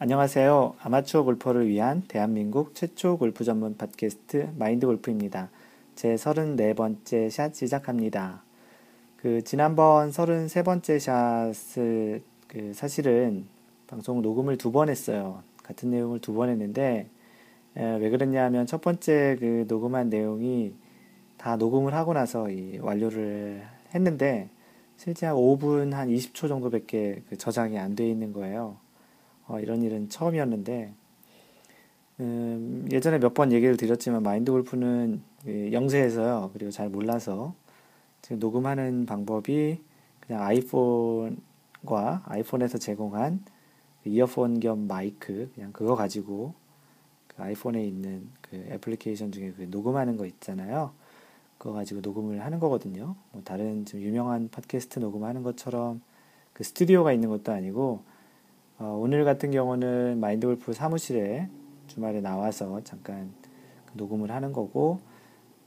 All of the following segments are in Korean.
안녕하세요. 아마추어 골퍼를 위한 대한민국 최초 골프 전문 팟캐스트 마인드 골프입니다. 제 34번째 샷 시작합니다. 그 지난번 33번째 샷을 그 사실은 방송 녹음을 두 번 했어요. 같은 내용을 두 번 했는데 에, 왜 그랬냐면 첫 번째 그 녹음한 내용이 다 녹음을 하고 나서 이 완료를 했는데 실제 한 5분 한 20초 정도밖에 그 저장이 안 돼 있는 거예요. 어, 이런 일은 처음이었는데 음, 예전에 몇 번 얘기를 드렸지만 마인드 골프는 그 영세해서요. 그리고 잘 몰라서 지금 녹음하는 방법이 그냥 아이폰과 아이폰에서 제공한 그 이어폰 겸 마이크 그냥 그거 가지고 그 아이폰에 있는 그 애플리케이션 중에 그 녹음하는 거 있잖아요. 그거 가지고 녹음을 하는 거거든요. 뭐 다른 좀 유명한 팟캐스트 녹음하는 것처럼 그 스튜디오가 있는 것도 아니고 어, 오늘 같은 경우는 마인드 골프 사무실에 주말에 나와서 잠깐 그 녹음을 하는 거고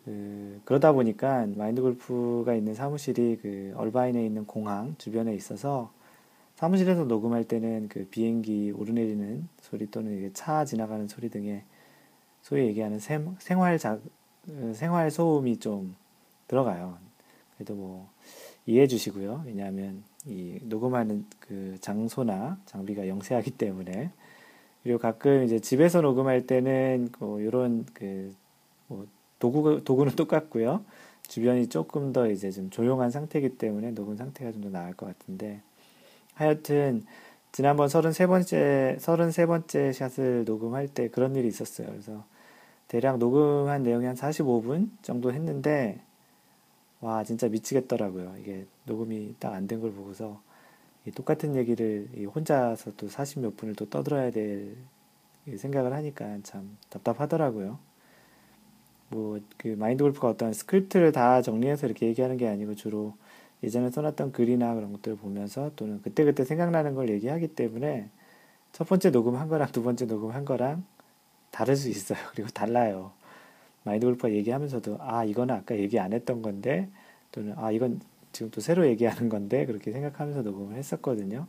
그, 그러다 보니까 마인드 골프가 있는 사무실이 그 얼바인에 있는 공항 주변에 있어서 사무실에서 녹음할 때는 그 비행기 오르내리는 소리 또는 차 지나가는 소리 등의 소위 얘기하는 생, 생활 자, 생활 소음이 좀 들어가요. 그래도 뭐 이해해 주시고요. 왜냐하면 이 녹음하는 그 장소나 장비가 영세하기 때문에 그리고 가끔 이제 집에서 녹음할 때는 뭐 이런 그 뭐 도구 도구는 똑같고요. 주변이 조금 더 이제 좀 조용한 상태이기 때문에 녹음 상태가 좀 더 나을 것 같은데 하여튼 지난번 33번째 33번째 샷을 녹음할 때 그런 일이 있었어요. 그래서 대략 녹음한 내용이 한 45분 정도 했는데 와, 진짜 미치겠더라고요. 이게 녹음이 딱 안 된 걸 보고서 똑같은 얘기를 혼자서 또 40몇 분을 또 떠들어야 될 생각을 하니까 참 답답하더라고요. 뭐, 그 마인드 골프가 어떤 스크립트를 다 정리해서 이렇게 얘기하는 게 아니고 주로 예전에 써놨던 글이나 그런 것들을 보면서 또는 그때그때 생각나는 걸 얘기하기 때문에 첫 번째 녹음한 거랑 두 번째 녹음한 거랑 다를 수 있어요. 그리고 달라요. 마인드 골프가 얘기하면서도 아 이거는 아까 얘기 안 했던 건데 또는 아 이건 지금 또 새로 얘기하는 건데 그렇게 생각하면서 녹음을 했었거든요.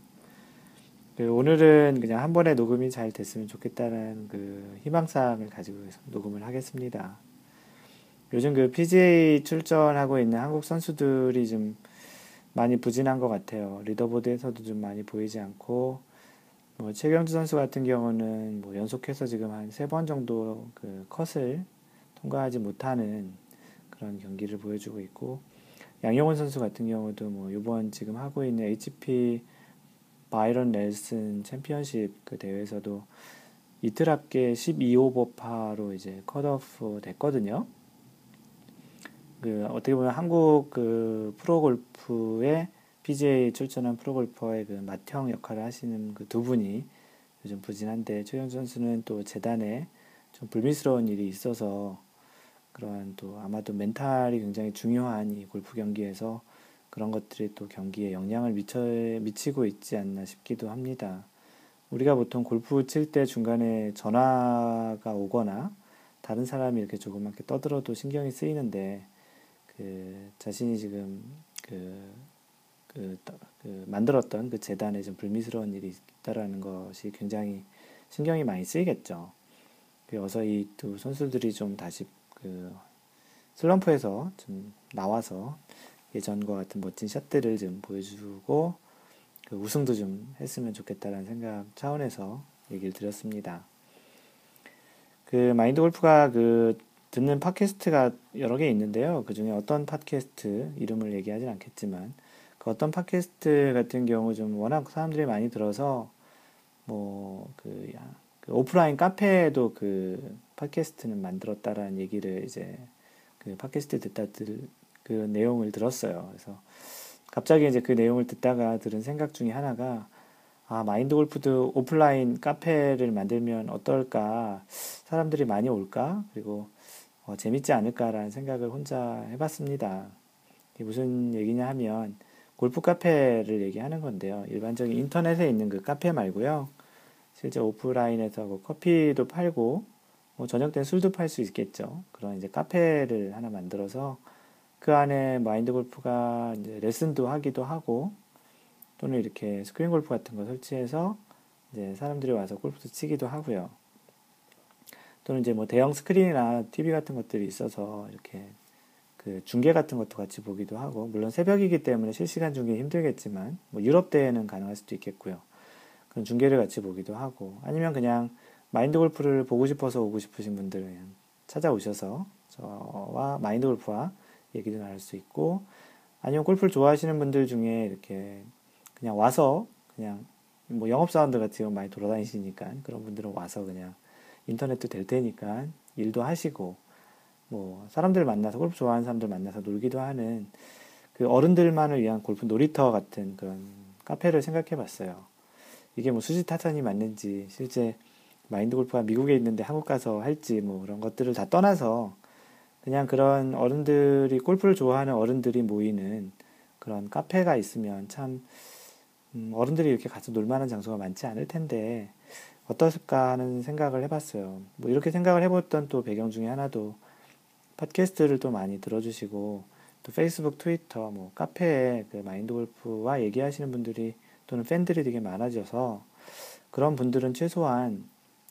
그 오늘은 그냥 한 번에 녹음이 잘 됐으면 좋겠다는 그 희망사항을 가지고 녹음을 하겠습니다. 요즘 그 PGA 출전하고 있는 한국 선수들이 좀 많이 부진한 것 같아요. 리더보드에서도 좀 많이 보이지 않고 뭐 최경주 선수 같은 경우는 뭐 연속해서 지금 한 세 번 정도 그 컷을 통과하지 못하는 그런 경기를 보여주고 있고 양용원 선수 같은 경우도 뭐 이번 지금 하고 있는 HP 바이런 넬슨 챔피언십 그 대회에서도 이틀 앞게 12오버파로 이제 컷오프 됐거든요. 그 어떻게 보면 한국 그 프로골프의 PGA 출전한 프로골퍼의 그 맏형 역할을 하시는 그 두 분이 요즘 부진한데 최영수 선수는 또 재단에 좀 불미스러운 일이 있어서 그러한 또 아마도 멘탈이 굉장히 중요한 이 골프 경기에서 그런 것들이 또 경기에 영향을 미쳐, 미치고 있지 않나 싶기도 합니다. 우리가 보통 골프 칠 때 중간에 전화가 오거나 다른 사람이 이렇게 조그맣게 떠들어도 신경이 쓰이는데 그 자신이 지금 그, 그, 그 만들었던 그 재단에 좀 불미스러운 일이 있다라는 것이 굉장히 신경이 많이 쓰이겠죠. 그래서 이 두 선수들이 좀 다시 그 슬럼프에서 좀 나와서 예전과 같은 멋진 샷들을 좀 보여주고 그 우승도 좀 했으면 좋겠다라는 생각 차원에서 얘기를 드렸습니다. 그 마인드 골프가 그 듣는 팟캐스트가 여러 개 있는데요. 그 중에 어떤 팟캐스트 이름을 얘기하진 않겠지만 그 어떤 팟캐스트 같은 경우 좀 워낙 사람들이 많이 들어서 뭐그 그 오프라인 카페에도 그 팟캐스트는 만들었다라는 얘기를 이제 그 팟캐스트 듣다 들, 그 내용을 들었어요. 그래서 갑자기 이제 그 내용을 듣다가 들은 생각 중에 하나가 아, 마인드 골프도 오프라인 카페를 만들면 어떨까? 사람들이 많이 올까? 그리고 어, 재밌지 않을까라는 생각을 혼자 해봤습니다. 무슨 얘기냐 하면 골프 카페를 얘기하는 건데요. 일반적인 인터넷에 있는 그 카페 말고요. 실제 오프라인에서 뭐 커피도 팔고 뭐 저녁 때 술도 팔 수 있겠죠. 그런 이제 카페를 하나 만들어서 그 안에 마인드 골프가 이제 레슨도 하기도 하고 또는 이렇게 스크린 골프 같은 거 설치해서 이제 사람들이 와서 골프도 치기도 하고요. 또는 이제 뭐 대형 스크린이나 TV 같은 것들이 있어서 이렇게 그 중계 같은 것도 같이 보기도 하고 물론 새벽이기 때문에 실시간 중계 힘들겠지만 뭐 유럽 대회는 가능할 수도 있겠고요. 중계를 같이 보기도 하고 아니면 그냥 마인드 골프를 보고 싶어서 오고 싶으신 분들은 찾아오셔서 저와 마인드 골프와 얘기도 나눌 수 있고 아니면 골프를 좋아하시는 분들 중에 이렇게 그냥 와서 그냥 뭐 영업사원들 같은 경우 많이 돌아다니시니까 그런 분들은 와서 그냥 인터넷도 될 테니까 일도 하시고 뭐 사람들 만나서 골프 좋아하는 사람들 만나서 놀기도 하는 그 어른들만을 위한 골프 놀이터 같은 그런 카페를 생각해 봤어요. 이게 뭐 수지 타산이 맞는지 실제 마인드 골프가 미국에 있는데 한국 가서 할지 뭐 그런 것들을 다 떠나서 그냥 그런 어른들이 골프를 좋아하는 어른들이 모이는 그런 카페가 있으면 참 음, 어른들이 이렇게 가서 놀만한 장소가 많지 않을 텐데 어떨까 하는 생각을 해봤어요. 뭐 이렇게 생각을 해봤던 또 배경 중에 하나도 팟캐스트를 또 많이 들어주시고 또 페이스북, 트위터, 뭐 카페에 그 마인드 골프와 얘기하시는 분들이 또는 팬들이 되게 많아져서 그런 분들은 최소한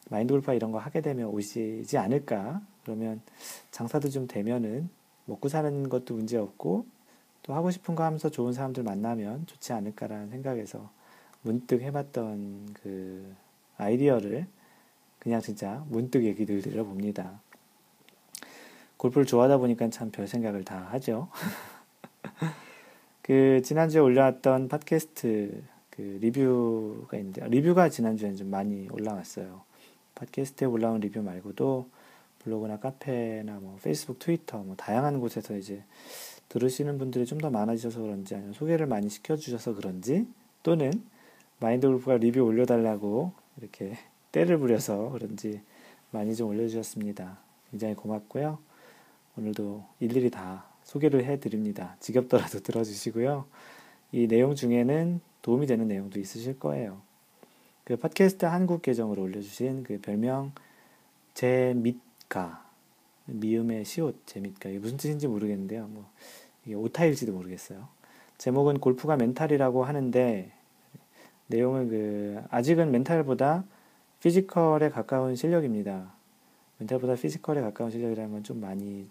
마인드 골프와 이런 거 하게 되면 오시지 않을까. 그러면 장사도 좀 되면은 먹고 사는 것도 문제 없고 또 하고 싶은 거 하면서 좋은 사람들 만나면 좋지 않을까라는 생각에서 문득 해봤던 그 아이디어를 그냥 진짜 문득 얘기를 드려봅니다. 골프를 좋아하다 보니까 참 별 생각을 다 하죠. 그 지난주에 올라왔던 팟캐스트 그 리뷰가 있는데 리뷰가 지난주에는 좀 많이 올라왔어요. 팟캐스트에 올라온 리뷰 말고도 블로그나 카페나 뭐 페이스북, 트위터 뭐 다양한 곳에서 이제 들으시는 분들이 좀 더 많아지셔서 그런지 아니면 소개를 많이 시켜주셔서 그런지 또는 마인드 골프가 리뷰 올려달라고 이렇게 때를 부려서 그런지 많이 좀 올려주셨습니다. 굉장히 고맙고요. 오늘도 일일이 다 소개를 해드립니다. 지겹더라도 들어주시고요. 이 내용 중에는 도움이 되는 내용도 있으실 거예요. 그 팟캐스트 한국 계정으로 올려주신 그 별명 제밑가 미음의 시옷 제밑가 이게 무슨 뜻인지 모르겠는데요. 뭐 이게 오타일지도 모르겠어요. 제목은 골프가 mental이라고 하는데 내용은 그 아직은 mental보다 physical에 가까운 실력입니다. mental보다 physical에 가까운 실력이라는 건 좀 많이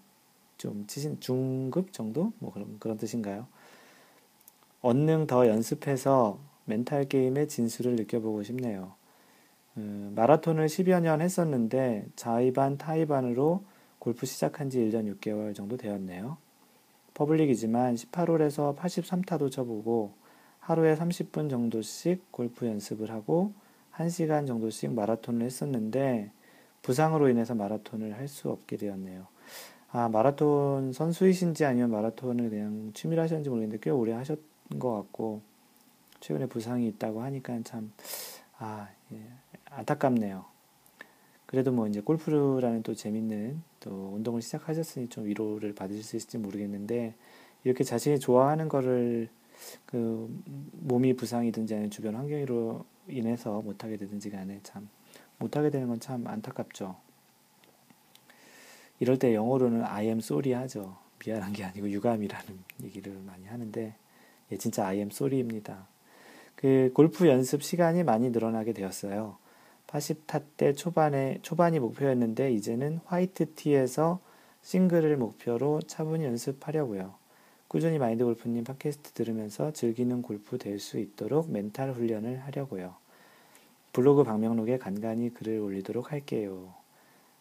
좀 치신 중급 정도 뭐 그런 그런 뜻인가요? 언능 더 연습해서 멘탈 게임의 진수를 느껴보고 싶네요. 음, 마라톤을 10여 년 했었는데 자의반 타의반으로 골프 시작한 지 1년 6개월 정도 되었네요. public이지만 18홀에서 83타도 쳐보고 하루에 30분 정도씩 골프 연습을 하고 1시간 정도씩 마라톤을 했었는데 부상으로 인해서 마라톤을 할 수 없게 되었네요. 아, 마라톤 선수이신지 아니면 마라톤을 그냥 취미로 하셨는지 모르겠는데 꽤 오래 하셨던 것 같고, 최근에 부상이 있다고 하니까 참, 아, 예, 안타깝네요. 그래도 뭐 이제 골프라는 또 재밌는 또 운동을 시작하셨으니 좀 위로를 받으실 수 있을지 모르겠는데, 이렇게 자신이 좋아하는 거를 그 몸이 부상이든지 아니면 주변 환경으로 인해서 못하게 되든지 간에 참 못하게 되는 건 참 안타깝죠. 이럴 때 영어로는 I am sorry 하죠. 미안한 게 아니고 유감이라는 얘기를 많이 하는데, 예, 진짜 I am sorry입니다. 그 골프 연습 시간이 많이 늘어나게 되었어요. 80타 때 초반에, 초반이 목표였는데, 이제는 화이트 티에서 싱글을 목표로 차분히 연습하려고요. 꾸준히 마인드 골프님 팟캐스트 들으면서 즐기는 골프 될 수 있도록 멘탈 훈련을 하려고요. 블로그 방명록에 간간히 글을 올리도록 할게요.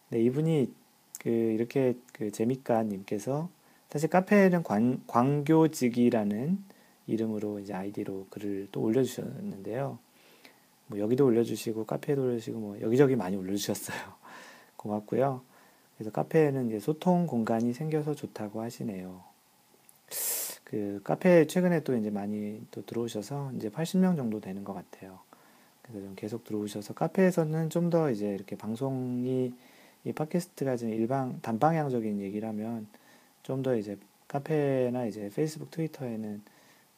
네, 이분이 그 이렇게 그 재미가 님께서 사실 카페에는 광, 광교직이라는 이름으로 이제 아이디로 글을 또 올려주셨는데요. 뭐 여기도 올려주시고 카페에도 올려주시고 뭐 여기저기 많이 올려주셨어요. 고맙고요. 그래서 카페에는 이제 소통 공간이 생겨서 좋다고 하시네요. 그 카페에 최근에 또 이제 많이 또 들어오셔서 이제 80명 정도 되는 것 같아요. 그래서 좀 계속 들어오셔서 카페에서는 좀 더 이제 이렇게 방송이 이 팟캐스트가 지금 일방 단방향적인 얘기를 하면 좀 더 이제 카페나 이제 페이스북, 트위터에는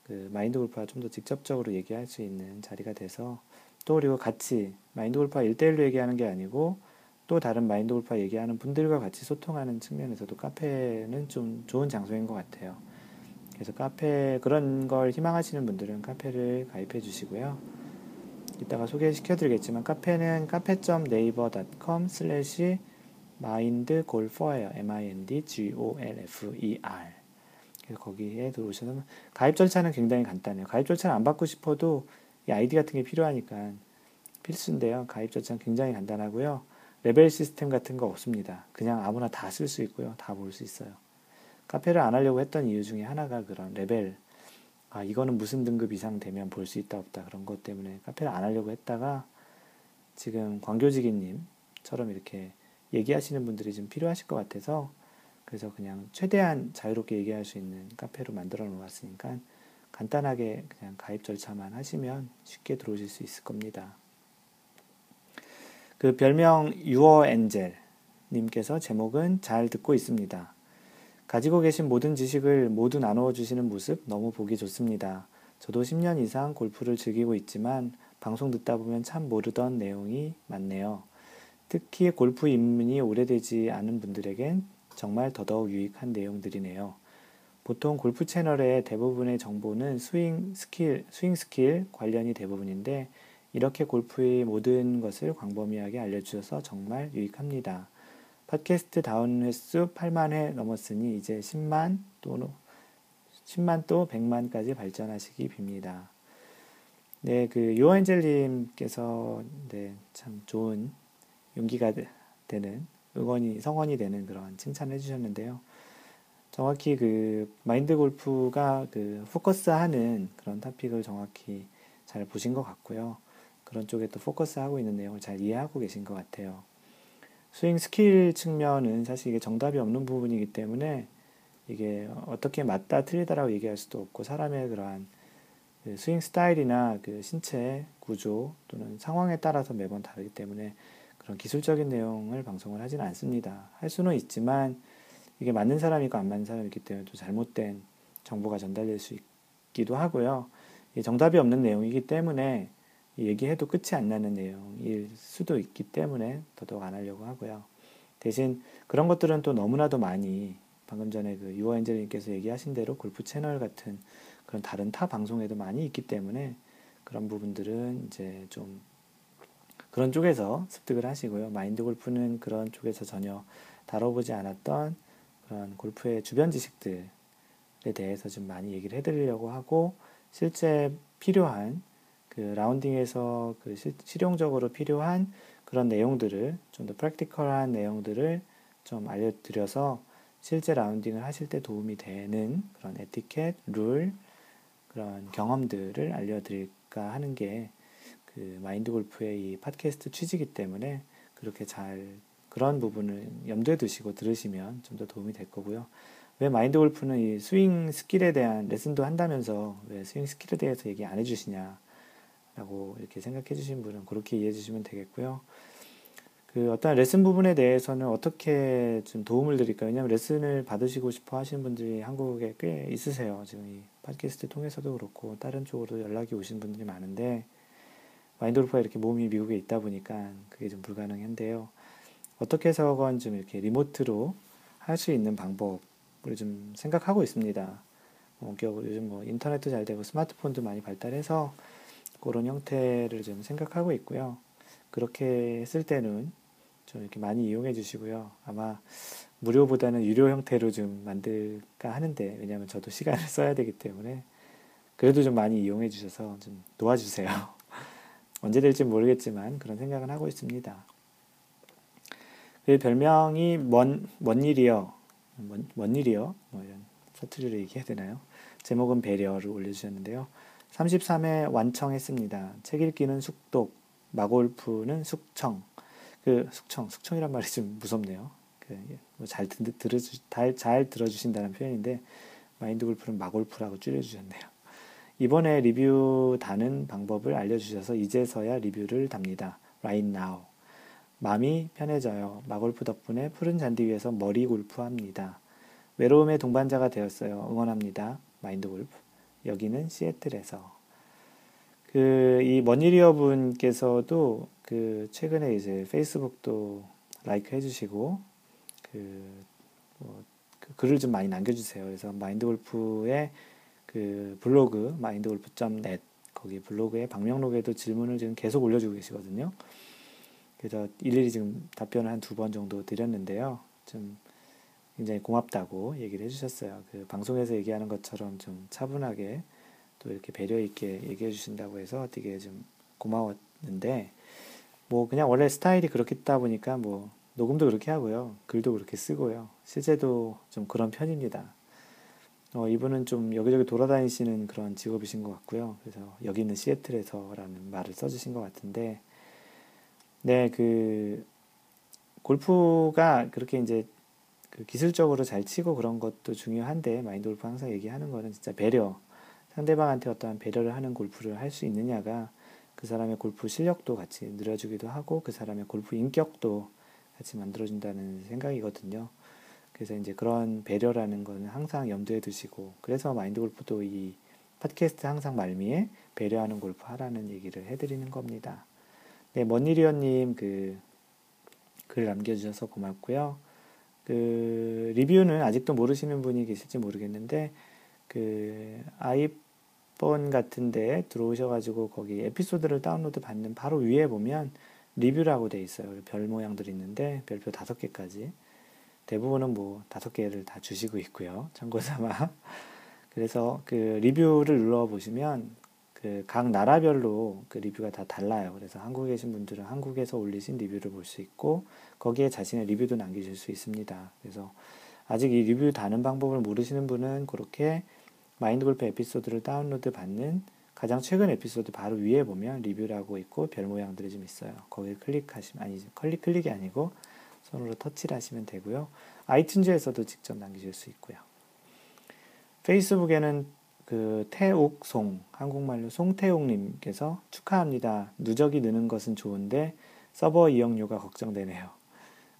그 마인드 골프와 좀 더 직접적으로 얘기할 수 있는 자리가 돼서 또 그리고 같이 마인드 골프와 일대일로 얘기하는 게 아니고 또 다른 마인드 골프와 얘기하는 분들과 같이 소통하는 측면에서도 카페는 좀 좋은 장소인 것 같아요. 그래서 카페 그런 걸 희망하시는 분들은 카페를 가입해 주시고요. 이따가 소개시켜 드리겠지만 카페는 cafe.naver.com slash mindgolfer예요. m-i-n-d-g-o-l-f-e-r 그래서 거기에 들어오셔서 가입 절차는 굉장히 간단해요. 가입 절차를 안 받고 싶어도 이 아이디 같은 게 필요하니까 필수인데요. 가입 절차는 굉장히 간단하고요. 레벨 시스템 같은 거 없습니다. 그냥 아무나 다 쓸 수 있고요. 다 볼 수 있어요. 카페를 안 하려고 했던 이유 중에 하나가 그런 레벨, 아, 이거는 무슨 등급 이상 되면 볼 수 있다 없다 그런 것 때문에 카페를 안 하려고 했다가 지금 광교지기님처럼 이렇게 얘기하시는 분들이 좀 필요하실 것 같아서 그래서 그냥 최대한 자유롭게 얘기할 수 있는 카페로 만들어 놓았으니까 간단하게 그냥 가입 절차만 하시면 쉽게 들어오실 수 있을 겁니다. 그 별명 유어 엔젤 님께서 제목은 잘 듣고 있습니다. 가지고 계신 모든 지식을 모두 나누어 주시는 모습 너무 보기 좋습니다. 저도 10년 이상 골프를 즐기고 있지만 방송 듣다 보면 참 모르던 내용이 많네요. 특히 골프 입문이 오래되지 않은 분들에겐 정말 더더욱 유익한 내용들이네요. 보통 골프 채널의 대부분의 정보는 스윙 스킬, 스윙 스킬 관련이 대부분인데 이렇게 골프의 모든 것을 광범위하게 알려주셔서 정말 유익합니다. 팟캐스트 다운 횟수 8만 회 넘었으니 이제 10만 또는 10만 또 100만까지 발전하시기 빕니다. 네, 그 요한젤님께서 네, 참 좋은 용기가 되는 응원이 성원이 되는 그런 칭찬을 해주셨는데요. 정확히 그 마인드 골프가 그 포커스하는 그런 토픽을 정확히 잘 보신 것 같고요. 그런 쪽에 또 포커스하고 있는 내용을 잘 이해하고 계신 것 같아요. 스윙 스킬 측면은 사실 이게 정답이 없는 부분이기 때문에 이게 어떻게 맞다 틀리다라고 얘기할 수도 없고 사람의 그러한 그 스윙 스타일이나 그 신체 구조 또는 상황에 따라서 매번 다르기 때문에 그런 기술적인 내용을 방송을 하지는 않습니다. 할 수는 있지만 이게 맞는 사람이 있고 안 맞는 사람이 있기 때문에 또 잘못된 정보가 전달될 수 있기도 하고요. 정답이 없는 내용이기 때문에 얘기해도 끝이 안 나는 내용일 수도 있기 때문에 더더욱 안 하려고 하고요. 대신 그런 것들은 또 너무나도 많이 방금 전에 그 유어 엔젤님께서 얘기하신 대로 골프 채널 같은 그런 다른 타 방송에도 많이 있기 때문에 그런 부분들은 이제 좀 그런 쪽에서 습득을 하시고요. 마인드 골프는 그런 쪽에서 전혀 다뤄보지 않았던 그런 골프의 주변 지식들에 대해서 좀 많이 얘기를 해드리려고 하고 실제 필요한 그 라운딩에서 그 시, 실용적으로 필요한 그런 내용들을 좀 더 프랙티컬한 내용들을 좀 알려드려서 실제 라운딩을 하실 때 도움이 되는 그런 에티켓, 룰, 그런 경험들을 알려드릴까 하는 게 그 마인드 골프의 이 팟캐스트 취지이기 때문에 그렇게 잘 그런 부분을 염두에 두시고 들으시면 좀 더 도움이 될 거고요. 왜 마인드 골프는 이 스윙 skill에 대한 레슨도 한다면서 왜 스윙 skill에 대해서 얘기 안 해주시냐 라고 이렇게 생각해 주신 분은 그렇게 이해해 주시면 되겠고요. 그 어떤 레슨 부분에 대해서는 어떻게 좀 도움을 드릴까요? 왜냐하면 레슨을 받으시고 싶어 하시는 분들이 한국에 꽤 있으세요. 지금 이 팟캐스트 통해서도 그렇고 다른 쪽으로 연락이 오신 분들이 많은데 마인드골프가 이렇게 몸이 미국에 있다 보니까 그게 좀 불가능한데요. 어떻게 해서건 좀 이렇게 리모트로 할 수 있는 방법을 좀 생각하고 있습니다. 뭐 요즘 뭐 인터넷도 잘 되고 스마트폰도 많이 발달해서 그런 형태를 좀 생각하고 있고요. 그렇게 했을 때는 좀 이렇게 많이 이용해 주시고요. 아마 무료보다는 유료 형태로 좀 만들까 하는데, 왜냐하면 저도 시간을 써야 되기 때문에, 그래도 좀 많이 이용해 주셔서 좀 도와주세요. 언제 될지 모르겠지만 그런 생각은 하고 있습니다. 그 별명이 먼, 먼 일이요. 먼, 먼 일이요. 뭐 이런 사투리로 얘기해야 되나요? 제목은 배려를 올려주셨는데요. 33회 완청했습니다. 책 읽기는 숙독, 마골프는 숙청. 그 숙청, 숙청이란 말이 좀 무섭네요. 그잘 뭐 들어주, 잘 들어주신다는 표현인데 마인드 골프는 마골프라고 줄여주셨네요. 이번에 리뷰 다는 방법을 알려주셔서 이제서야 리뷰를 답니다. Right now. 마음이 편해져요. 마골프 덕분에 푸른 잔디 위에서 머리 골프합니다. 외로움의 동반자가 되었어요. 응원합니다. 마인드 골프. 여기는 시애틀에서 그 이 머니리어 분께서도 그 최근에 이제 페이스북도 라이크 해주시고 그, 뭐, 그 글을 좀 많이 남겨주세요. 그래서 마인드 골프의 그 블로그 마인드골프.net 거기 블로그에 방명록에도 질문을 지금 계속 올려주고 계시거든요. 그래서 일일이 지금 답변을 한 두 번 정도 드렸는데요. 좀 굉장히 고맙다고 얘기를 해주셨어요. 그 방송에서 얘기하는 것처럼 좀 차분하게 또 이렇게 배려 있게 얘기해 주신다고 해서 되게 좀 고마웠는데 뭐 그냥 원래 스타일이 그렇겠다 보니까 뭐 녹음도 그렇게 하고요. 글도 그렇게 쓰고요. 실제도 좀 그런 편입니다. 어, 이분은 좀 여기저기 돌아다니시는 그런 직업이신 것 같고요. 그래서 여기 있는 시애틀에서라는 말을 써주신 것 같은데, 네, 그, 골프가 그렇게 이제 그 기술적으로 잘 치고 그런 것도 중요한데, 마인드 골프 항상 얘기하는 거는 진짜 배려, 상대방한테 어떠한 배려를 하는 골프를 할 수 있느냐가 그 사람의 골프 실력도 같이 늘어주기도 하고, 그 사람의 골프 인격도 같이 만들어준다는 생각이거든요. 그래서 이제 그런 배려라는 거는 항상 염두에 두시고 그래서 마인드 골프도 이 팟캐스트 항상 말미에 배려하는 골프 하라는 얘기를 해드리는 겁니다. 네, 먼니리언님 그 글 남겨주셔서 고맙고요. 그 리뷰는 아직도 모르시는 분이 계실지 모르겠는데 그 아이폰 같은데 들어오셔가지고 거기 에피소드를 다운로드 받는 바로 위에 보면 리뷰라고 돼 있어요. 별 모양들이 있는데 별표 다섯 개까지. 대부분은 뭐 다섯 개를 다 주시고 있고요. 참고 삼아. 그래서 그 리뷰를 눌러 보시면 그 각 나라별로 그 리뷰가 다 달라요. 그래서 한국에 계신 분들은 한국에서 올리신 리뷰를 볼 수 있고 거기에 자신의 리뷰도 남기실 수 있습니다. 그래서 아직 이 리뷰 다는 방법을 모르시는 분은 그렇게 마인드 골프 에피소드를 다운로드 받는 가장 최근 에피소드 바로 위에 보면 리뷰라고 있고 별 모양들이 좀 있어요. 거기를 클릭하시면 아니 클릭 클릭이 아니고 손으로 터치를 하시면 되고요. 아이튠즈에서도 직접 남기실 수 있고요. 페이스북에는 그 태옥송 한국말로 송태옥님께서 축하합니다. 누적이 느는 것은 좋은데 서버 이용료가 걱정되네요.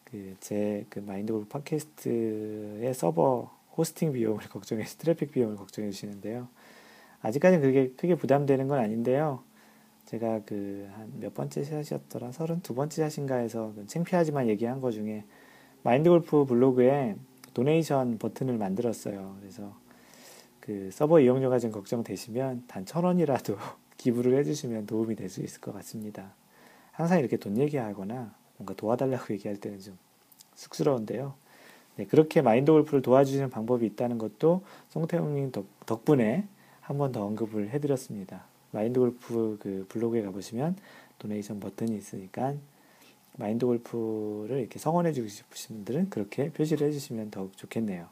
그 제그 마인드골프 팟캐스트의 서버 호스팅 비용을 걱정해서 트래픽 비용을 걱정해 주시는데요. 아직까지는 그게 크게 부담되는 건 아닌데요. 제가 그 한 몇 번째 샷이었더라 서른 두 번째 샷인가에서 그 창피하지만 얘기한 것 중에 마인드 골프 블로그에 donation 버튼을 만들었어요. 그래서 그 서버 이용료가 좀 걱정되시면 단 천 원이라도 기부를 해주시면 도움이 될 수 있을 것 같습니다. 항상 이렇게 돈 얘기하거나 뭔가 도와달라고 얘기할 때는 좀 쑥스러운데요. 네, 그렇게 마인드 골프를 도와주시는 방법이 있다는 것도 송태웅님 덕분에 한 번 더 언급을 해드렸습니다. 마인드 골프 그 블로그에 가보시면 도네이션 버튼이 있으니까 마인드 골프를 이렇게 성원해 주고 싶으신 분들은 그렇게 표시를 해주시면 더욱 좋겠네요.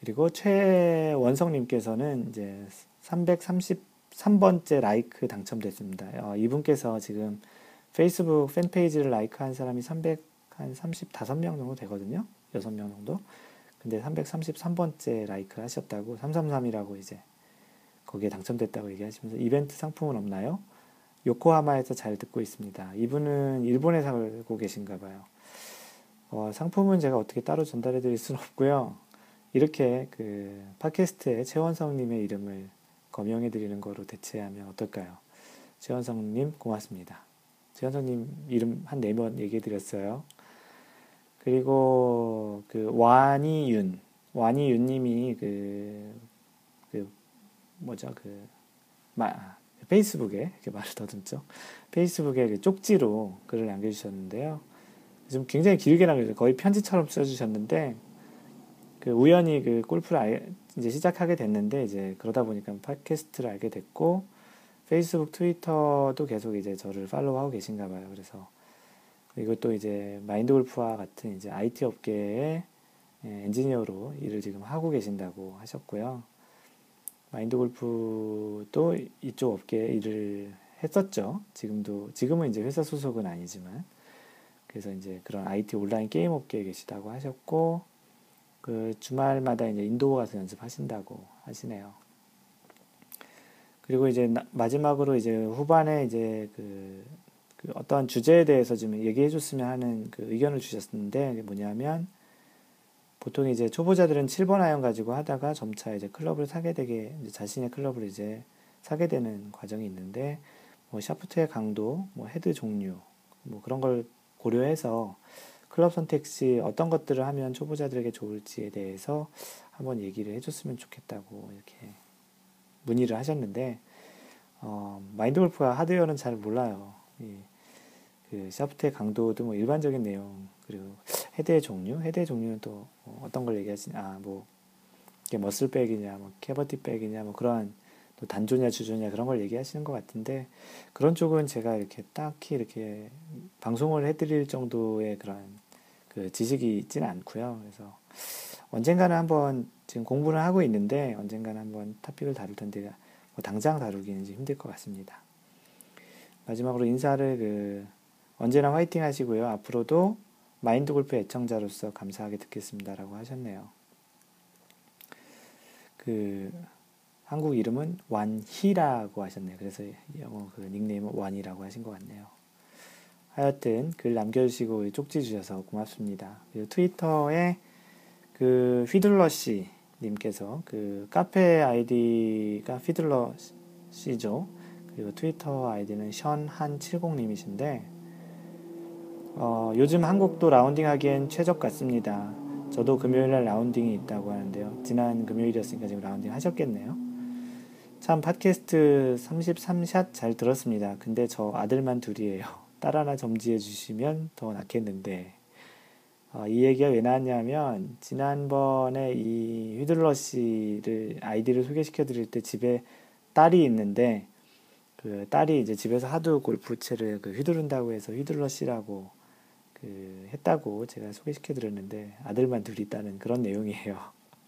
그리고 최원성님께서는 이제 333번째 라이크 당첨됐습니다. 어, 이분께서 지금 페이스북 팬페이지를 라이크한 사람이 335명 정도 되거든요. 6명 정도. 근데 333번째 라이크를 하셨다고 333이라고 이제 거기에 당첨됐다고 얘기하시면서 이벤트 상품은 없나요? 요코하마에서 잘 듣고 있습니다. 이분은 일본에 살고 계신가 봐요. 어, 상품은 제가 어떻게 따로 전달해 드릴 수는 없고요. 이렇게 그 팟캐스트에 최원성님의 이름을 거명해 드리는 거로 대체하면 어떨까요? 최원성님 고맙습니다. 최원성님 이름 한 네 번 얘기해 드렸어요. 그리고 그 와니윤님이 그, 그 뭐죠 그 마, 페이스북에 이렇게 말을 더듬죠. 페이스북에 그 쪽지로 글을 남겨주셨는데요. 지금 굉장히 길게 남겨주셨어요. 거의 편지처럼 써주셨는데 그 우연히 그 골프를 알, 이제 시작하게 됐는데 이제 그러다 보니까 팟캐스트를 알게 됐고 페이스북, 트위터도 계속 이제 저를 팔로우하고 계신가 봐요. 그래서 이것도 이제 마인드 골프와 같은 이제 IT 업계의 예, 엔지니어로 일을 지금 하고 계신다고 하셨고요. 마인드 골프도 이쪽 업계에 일을 했었죠. 지금도, 지금은 이제 회사 소속은 아니지만. 그래서 이제 그런 IT 온라인 게임 업계에 계시다고 하셨고, 그 주말마다 이제 인도 가서 연습하신다고 하시네요. 그리고 이제 마지막으로 이제 후반에 이제 그, 그 어떠한 주제에 대해서 좀 얘기해 줬으면 하는 그 의견을 주셨는데, 뭐냐면, 보통 이제 초보자들은 7번 아이언 가지고 하다가 점차 이제 클럽을 사게 되게 자신의 클럽을 이제 사게 되는 과정이 있는데 뭐 샤프트의 강도, 뭐 헤드 종류, 뭐 그런 걸 고려해서 클럽 선택 시 어떤 것들을 하면 초보자들에게 좋을지에 대해서 한번 얘기를 해줬으면 좋겠다고 이렇게 문의를 하셨는데 어, 마인드 골프가 하드웨어는 잘 몰라요. 이, 그 샤프트의 강도도 뭐 일반적인 내용 그리고 헤드의 종류, 헤드의 종류는 또 어떤 걸 얘기하시냐, 아, 뭐 이게 머슬백이냐, 뭐 캐버티백이냐, 뭐 그런 또 단조냐 주조냐 그런 걸 얘기하시는 것 같은데 그런 쪽은 제가 이렇게 딱히 이렇게 방송을 해드릴 정도의 그런 그 지식이 있지는 않고요. 그래서 언젠가는 한번 지금 공부를 하고 있는데 언젠가는 한번 토픽을 다룰 텐데 뭐 당장 다루기는 힘들 것 같습니다. 마지막으로 인사를 그 언제나 화이팅 하시고요. 앞으로도 마인드 골프 애청자로서 감사하게 듣겠습니다라고 하셨네요. 그 한국 이름은 완희라고 하셨네요. 그래서 영어 그 닉네임은 완이라고 하신 것 같네요. 하여튼 글 남겨주시고 쪽지 주셔서 고맙습니다. 그리고 트위터에 그 휘둘러 씨 님께서 그 카페 아이디가 휘둘러 씨죠. 그리고 트위터 아이디는 션한70 님이신데 어, 요즘 한국도 라운딩 하기엔 최적 같습니다. 저도 금요일날 라운딩이 있다고 하는데요. 지난 금요일이었으니까 지금 라운딩 하셨겠네요. 참 팟캐스트 33샷 잘 들었습니다. 근데 저 아들만 둘이에요. 딸 하나 점지해 주시면 더 낫겠는데 어, 이 얘기가 왜 나왔냐면 지난번에 이 휘둘러 씨를 아이디를 소개시켜 드릴 때 집에 딸이 있는데 그 딸이 이제 집에서 하도 골프채를 그 휘두른다고 해서 휘둘러 씨라고 그 했다고 제가 소개시켜 드렸는데 아들만 둘이 있다는 그런 내용이에요.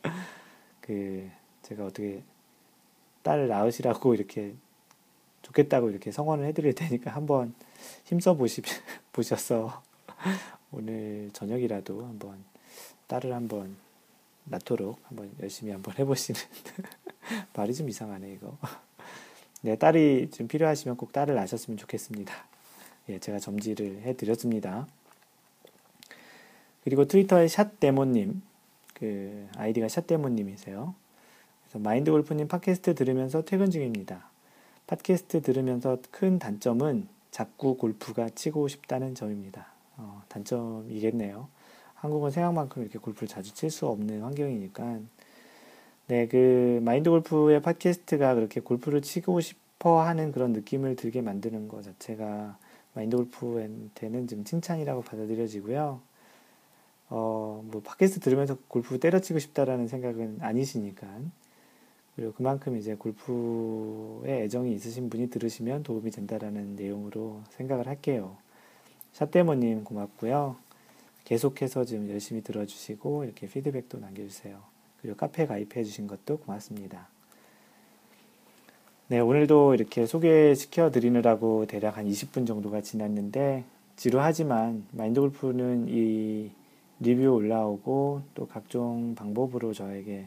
그 제가 어떻게 딸을 낳으시라고 이렇게 좋겠다고 이렇게 성원을 해드릴 테니까 한번 힘써 보시, 보셔서 오늘 저녁이라도 한번 딸을 한번 낳도록 한번 열심히 한번 해보시는 말이 좀 이상하네 이거. 네, 딸이 좀 필요하시면 꼭 딸을 낳으셨으면 좋겠습니다. 예, 제가 점지를 해드렸습니다. 그리고 트위터의 샷데모님, 그 아이디가 샷데모님이세요. 그래서 마인드 골프님 팟캐스트 들으면서 퇴근 중입니다. 팟캐스트 들으면서 큰 단점은 자꾸 골프가 치고 싶다는 점입니다. 어, 단점이겠네요. 한국은 생각만큼 이렇게 골프를 자주 칠 수 없는 환경이니까. 네, 그 마인드 골프의 팟캐스트가 그렇게 골프를 치고 싶어 하는 그런 느낌을 들게 만드는 것 자체가 마인드 골프한테는 좀 칭찬이라고 받아들여지고요. 어, 뭐 팟캐스트 들으면서 골프 때려치고 싶다라는 생각은 아니시니까 그리고 그만큼 이제 골프에 애정이 있으신 분이 들으시면 도움이 된다라는 내용으로 생각을 할게요. 샷데모님 고맙고요. 계속해서 지금 열심히 들어주시고 이렇게 피드백도 남겨주세요. 그리고 카페 가입해 주신 것도 고맙습니다. 네, 오늘도 이렇게 소개시켜 드리느라고 대략 한 20분 정도가 지났는데 지루하지만 마인드 골프는 이 리뷰 올라오고 또 각종 방법으로 저에게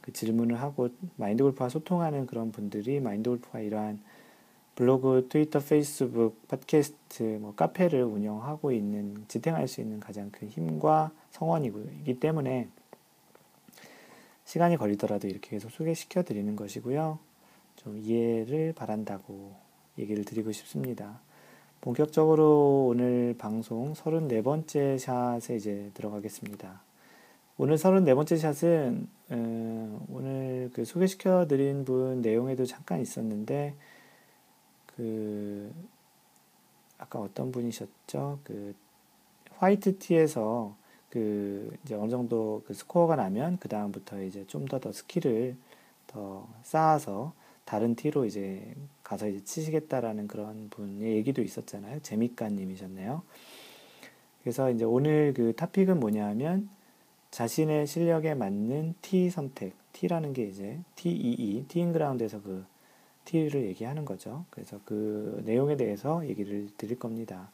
그 질문을 하고 마인드 골프와 소통하는 그런 분들이 마인드 골프가 이러한 블로그, 트위터, 페이스북, 팟캐스트, 뭐 카페를 운영하고 있는 지탱할 수 있는 가장 큰 힘과 성원이기 때문에 시간이 걸리더라도 이렇게 계속 소개시켜 드리는 것이고요. 좀 이해를 바란다고 얘기를 드리고 싶습니다. 본격적으로 오늘 방송 34번째 샷에 이제 들어가겠습니다. 오늘 34번째 샷은 어, 오늘 그 소개시켜 드린 분 내용에도 잠깐 있었는데 그 아까 어떤 분이셨죠? 그 white 티에서 그 이제 어느 정도 그 스코어가 나면 그 다음부터 이제 좀 더 더 skill을 더 쌓아서 다른 티로 이제 가서 이제 치시겠다라는 그런 분의 얘기도 있었잖아요. 재미가님이셨네요. 그래서 이제 오늘 그 topic은 뭐냐면 자신의 실력에 맞는 티 선택, 티라는 게 이제 TEE, teeing ground에서 그 티를 얘기하는 거죠. 그래서 그 내용에 대해서 얘기를 드릴 겁니다.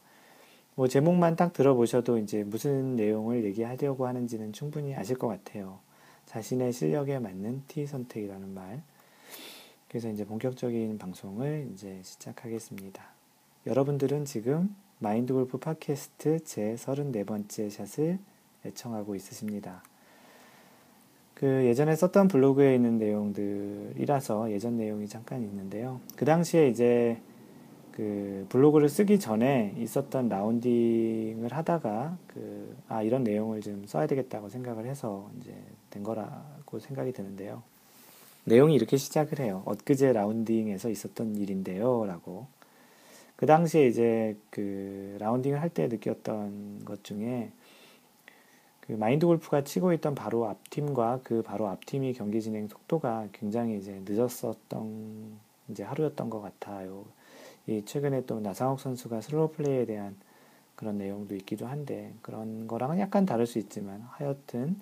뭐 제목만 딱 들어보셔도 이제 무슨 내용을 얘기하려고 하는지는 충분히 아실 것 같아요. 자신의 실력에 맞는 T 선택이라는 말. 그래서 이제 본격적인 방송을 이제 시작하겠습니다. 여러분들은 지금 마인드 골프 팟캐스트 제 34번째 샷을 애청하고 있으십니다. 그 예전에 썼던 블로그에 있는 내용들이라서 예전 내용이 잠깐 있는데요. 그 당시에 이제 그 블로그를 쓰기 전에 있었던 라운딩을 하다가 그 아 이런 내용을 좀 써야 되겠다고 생각을 해서 이제 된 거라고 생각이 드는데요. 내용이 이렇게 시작을 해요. 엊그제 라운딩에서 있었던 일인데요. 라고. 그 당시에 이제 그 라운딩을 할 때 느꼈던 것 중에 그 마인드 골프가 치고 있던 바로 앞 팀과 그 바로 앞 팀이 경기 진행 속도가 굉장히 이제 늦었었던 이제 하루였던 것 같아요. 이 최근에 또 나상욱 선수가 slow play에 대한 그런 내용도 있기도 한데 그런 거랑은 약간 다를 수 있지만 하여튼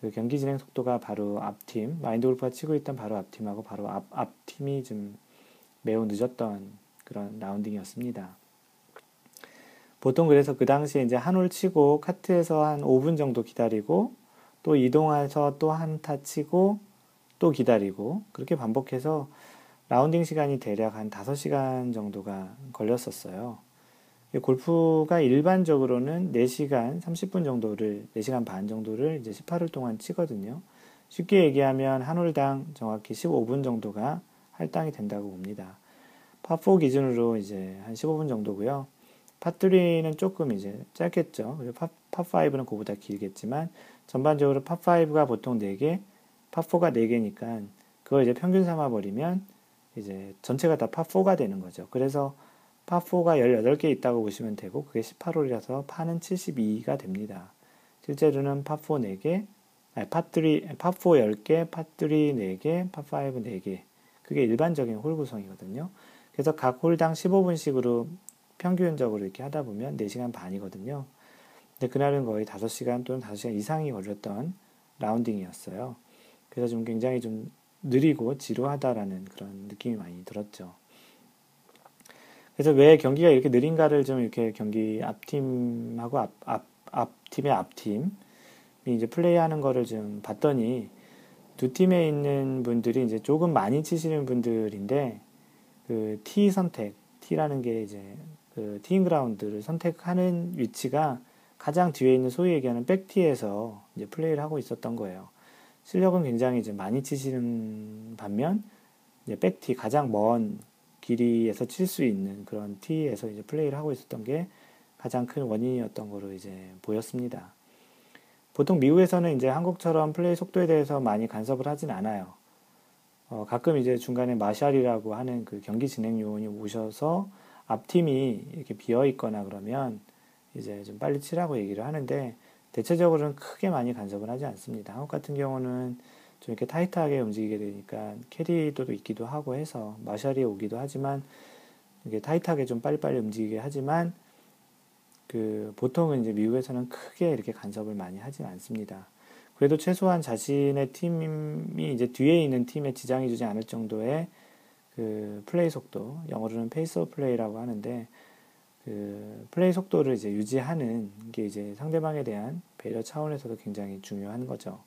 그 경기 진행 속도가 바로 앞팀 마인드 골프가 치고 있던 바로 앞팀하고 바로 앞 앞팀이 좀 매우 늦었던 그런 라운딩이었습니다. 보통 그래서 그 당시에 이제 한 홀 치고 카트에서 한 5분 정도 기다리고 또 이동해서 또 한 타 치고 또 기다리고 그렇게 반복해서 라운딩 시간이 대략 한 5시간 정도가 걸렸었어요. 골프가 일반적으로는 4시간 30분 정도를, 4시간 반 정도를 이제 18홀 동안 치거든요. 쉽게 얘기하면 한 홀당 정확히 15분 정도가 할당이 된다고 봅니다. 파4 기준으로 이제 한 15분 정도고요. 파3는 조금 이제 짧겠죠. 파, 파5는 그보다 길겠지만 전반적으로 파5가 보통 4개, 파4가 4개니까 그걸 이제 평균 삼아 버리면 이제 전체가 다 파4가 되는 거죠. 그래서 파4가 18개 있다고 보시면 되고 그게 18홀이라서 파는 72가 됩니다. 실제로는 파4 4개, 아니, 파3, 파4 10개, 파3 4개, 파5 4개. 그게 일반적인 홀 구성이거든요. 그래서 각 홀당 15분씩으로 평균적으로 이렇게 하다 보면 4시간 반이거든요. 근데 그날은 거의 5시간 또는 5시간 이상이 걸렸던 라운딩이었어요. 그래서 좀 굉장히 좀 느리고 지루하다라는 그런 느낌이 많이 들었죠. 그래서 왜 경기가 이렇게 느린가를 좀 이렇게 경기 앞팀하고 앞, 앞, 앞팀의 앞팀이 이제 플레이하는 거를 좀 봤더니 두 팀에 있는 분들이 이제 조금 많이 치시는 분들인데 그 T 선택, T라는 게 이제 그 티잉 그라운드를 선택하는 위치가 가장 뒤에 있는 소위 얘기하는 백티에서 이제 플레이를 하고 있었던 거예요. 실력은 굉장히 이제 많이 치시는 반면 이제 백티 가장 먼 길이에서 칠 수 있는 그런 티에서 이제 플레이를 하고 있었던 게 가장 큰 원인이었던 거로 이제 보였습니다. 보통 미국에서는 이제 한국처럼 플레이 속도에 대해서 많이 간섭을 하진 않아요. 어, 가끔 이제 중간에 마샬이라고 하는 그 경기 진행 요원이 오셔서 앞팀이 이렇게 비어 있거나 그러면 이제 좀 빨리 치라고 얘기를 하는데 대체적으로는 크게 많이 간섭을 하지 않습니다. 한국 같은 경우는 좀 이렇게 타이트하게 움직이게 되니까 캐리도 있기도 하고 해서 마샬이 오기도 하지만 이게 타이트하게 좀 빨리빨리 움직이게 하지만 그 보통은 이제 미국에서는 크게 이렇게 간섭을 많이 하진 않습니다. 그래도 최소한 자신의 팀이 이제 뒤에 있는 팀에 지장이 주지 않을 정도의 그 플레이 속도, 영어로는 pace of play라고 하는데 그 플레이 속도를 이제 유지하는 게 이제 상대방에 대한 배려 차원에서도 굉장히 중요한 거죠.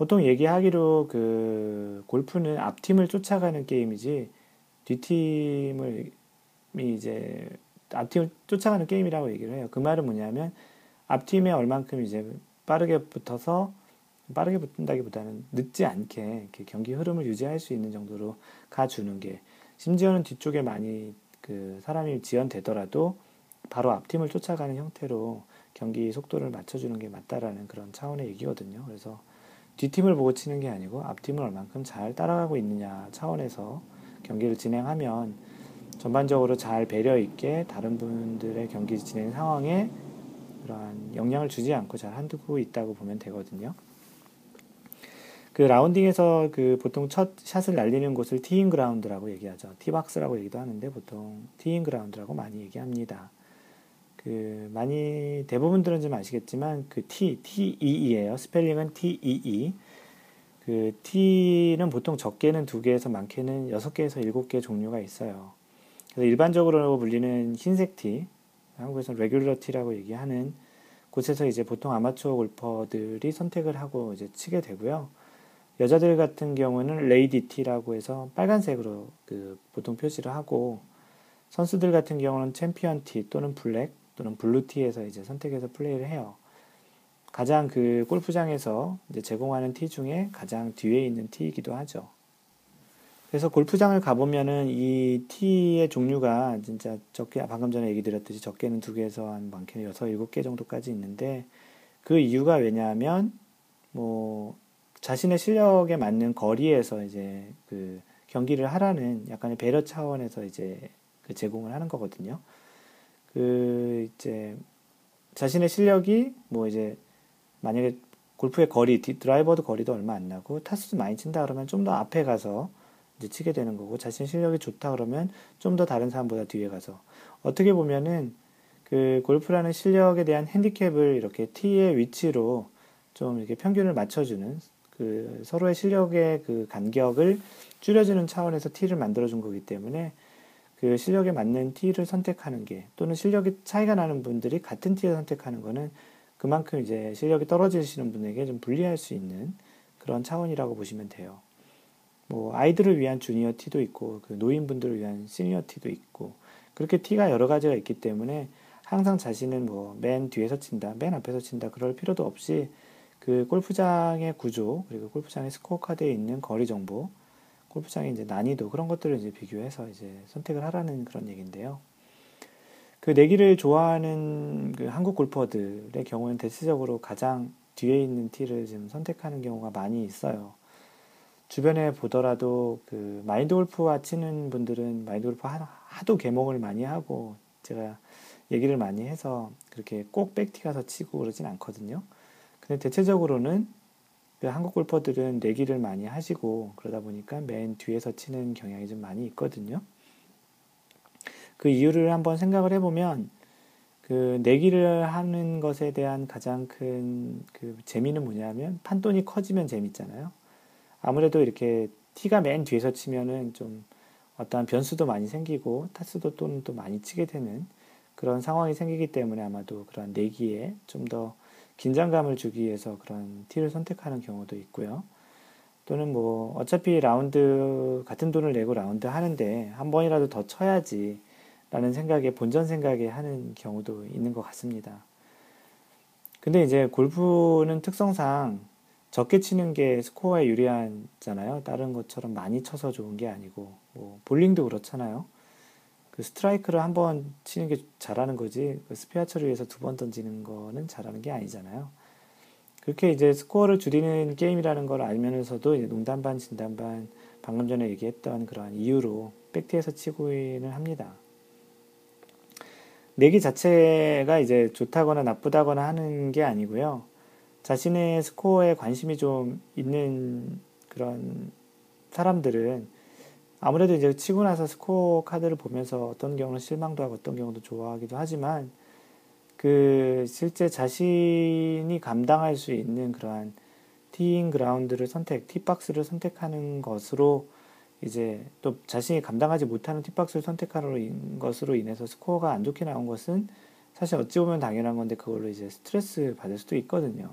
보통 얘기하기로 그 골프는 앞팀을 쫓아가는 게임이지 뒷팀을 이제 앞팀을 쫓아가는 게임이라고 얘기를 해요. 그 말은 뭐냐면 앞팀에 얼만큼 이제 빠르게 붙어서 빠르게 붙는다기보다는 늦지 않게 경기 흐름을 유지할 수 있는 정도로 가주는 게 심지어는 뒤쪽에 많이 그 사람이 지연되더라도 바로 앞팀을 쫓아가는 형태로 경기 속도를 맞춰주는 게 맞다라는 그런 차원의 얘기거든요. 그래서 뒷팀을 보고 치는 게 아니고 앞팀을 얼만큼 잘 따라가고 있느냐 차원에서 경기를 진행하면 전반적으로 잘 배려 있게 다른 분들의 경기 진행 상황에 그러한 영향을 주지 않고 잘 한두고 있다고 보면 되거든요. 그 라운딩에서 그 보통 첫 샷을 날리는 곳을 티인 그라운드라고 얘기하죠. 티박스라고 얘기도 하는데 보통 티인 그라운드라고 많이 얘기합니다. 그 많이 대부분들은 좀 아시겠지만 그 T, T-E-E예요. 스펠링은 T-E-E. 그 T는 보통 적게는 두 개에서 많게는 여섯 개에서 일곱 개 종류가 있어요. 그래서 일반적으로 불리는 흰색 티, 한국에서 regular 티라고 얘기하는 곳에서 이제 보통 아마추어 골퍼들이 선택을 하고 이제 치게 되고요. 여자들 같은 경우는 lady 티라고 해서 빨간색으로 그 보통 표시를 하고 선수들 같은 경우는 챔피언 티 또는 black 또는 blue 티에서 이제 선택해서 플레이를 해요. 가장 그 골프장에서 제공하는 티 중에 가장 뒤에 있는 티이기도 하죠. 그래서 골프장을 가보면은 이 티의 종류가 진짜 적게, 방금 전에 얘기 드렸듯이 적게는 두 개에서 한 많게는 여섯, 일곱 개 정도까지 있는데 그 이유가 왜냐하면 뭐 자신의 실력에 맞는 거리에서 이제 그 경기를 하라는 약간의 배려 차원에서 이제 그 제공을 하는 거거든요. 그 이제 자신의 실력이 뭐 이제 만약에 골프의 거리, 드라이버도 거리도 얼마 안 나고 타수 많이 친다 그러면 좀 더 앞에 가서 이제 치게 되는 거고 자신 실력이 좋다 그러면 좀 더 다른 사람보다 뒤에 가서. 어떻게 보면은 그 골프라는 실력에 대한 핸디캡을 이렇게 티의 위치로 좀 이렇게 평균을 맞춰주는 그 서로의 실력의 그 간격을 줄여주는 차원에서 티를 만들어준 거기 때문에 그 실력에 맞는 티를 선택하는 게 또는 실력이 차이가 나는 분들이 같은 티를 선택하는 거는 그만큼 이제 실력이 떨어지시는 분에게 좀 불리할 수 있는 그런 차원이라고 보시면 돼요. 뭐 아이들을 위한 주니어 티도 있고 그 노인분들을 위한 시니어 티도 있고 그렇게 티가 여러 가지가 있기 때문에 항상 자신은 뭐 맨 뒤에서 친다, 맨 앞에서 친다 그럴 필요도 없이 그 골프장의 구조 그리고 골프장의 스코어 카드에 있는 거리 정보, 골프장의 이제 난이도 그런 것들을 이제 비교해서 이제 선택을 하라는 그런 얘기인데요. 그 내기를 좋아하는 그 한국 골퍼들의 경우는 대체적으로 가장 뒤에 있는 티를 지금 선택하는 경우가 많이 있어요. 주변에 보더라도 그 마인드 골프와 치는 분들은 마인드 골프 하도 개몽을 많이 하고 제가 얘기를 많이 해서 그렇게 꼭 백티 가서 치고 그러진 않거든요. 근데 대체적으로는 그 한국 골퍼들은 내기를 많이 하시고 그러다 보니까 맨 뒤에서 치는 경향이 좀 많이 있거든요. 그 이유를 한번 생각을 해보면 그 내기를 하는 것에 대한 가장 큰 그 재미는 뭐냐면 판돈이 커지면 재밌잖아요. 아무래도 이렇게 티가 맨 뒤에서 치면은 좀 어떠한 변수도 많이 생기고 타수도 또는 또 많이 치게 되는 그런 상황이 생기기 때문에 아마도 그런 내기에 좀 더 긴장감을 주기 위해서 그런 티를 선택하는 경우도 있고요. 또는 뭐 어차피 라운드 같은 돈을 내고 라운드 하는데 한 번이라도 더 쳐야지 라는 생각에 본전 생각에 하는 경우도 있는 것 같습니다. 근데 이제 골프는 특성상 적게 치는 게 스코어에 유리하잖아요. 다른 것처럼 많이 쳐서 좋은 게 아니고 뭐 볼링도 그렇잖아요. 그 스트라이크를 한 번 치는 게 잘하는 거지 그 스페어 처리해서 두 번 던지는 거는 잘하는 게 아니잖아요. 그렇게 이제 스코어를 줄이는 게임이라는 걸 알면서도 농담 반 진담 반 방금 전에 얘기했던 그러한 이유로 백티에서 치고는 합니다. 내기 자체가 이제 좋다거나 나쁘다거나 하는 게 아니고요. 자신의 스코어에 관심이 좀 있는 그런 사람들은 아무래도 이제 치고 나서 스코어 카드를 보면서 어떤 경우는 실망도 하고 어떤 경우도 좋아하기도 하지만 그 실제 자신이 감당할 수 있는 그러한 티잉 그라운드를 선택, 티박스를 선택하는 것으로 이제 또 자신이 감당하지 못하는 팁박스를 선택하는 것으로 인해서 스코어가 안 좋게 나온 것은 사실 어찌 보면 당연한 건데 그걸로 이제 스트레스 받을 수도 있거든요.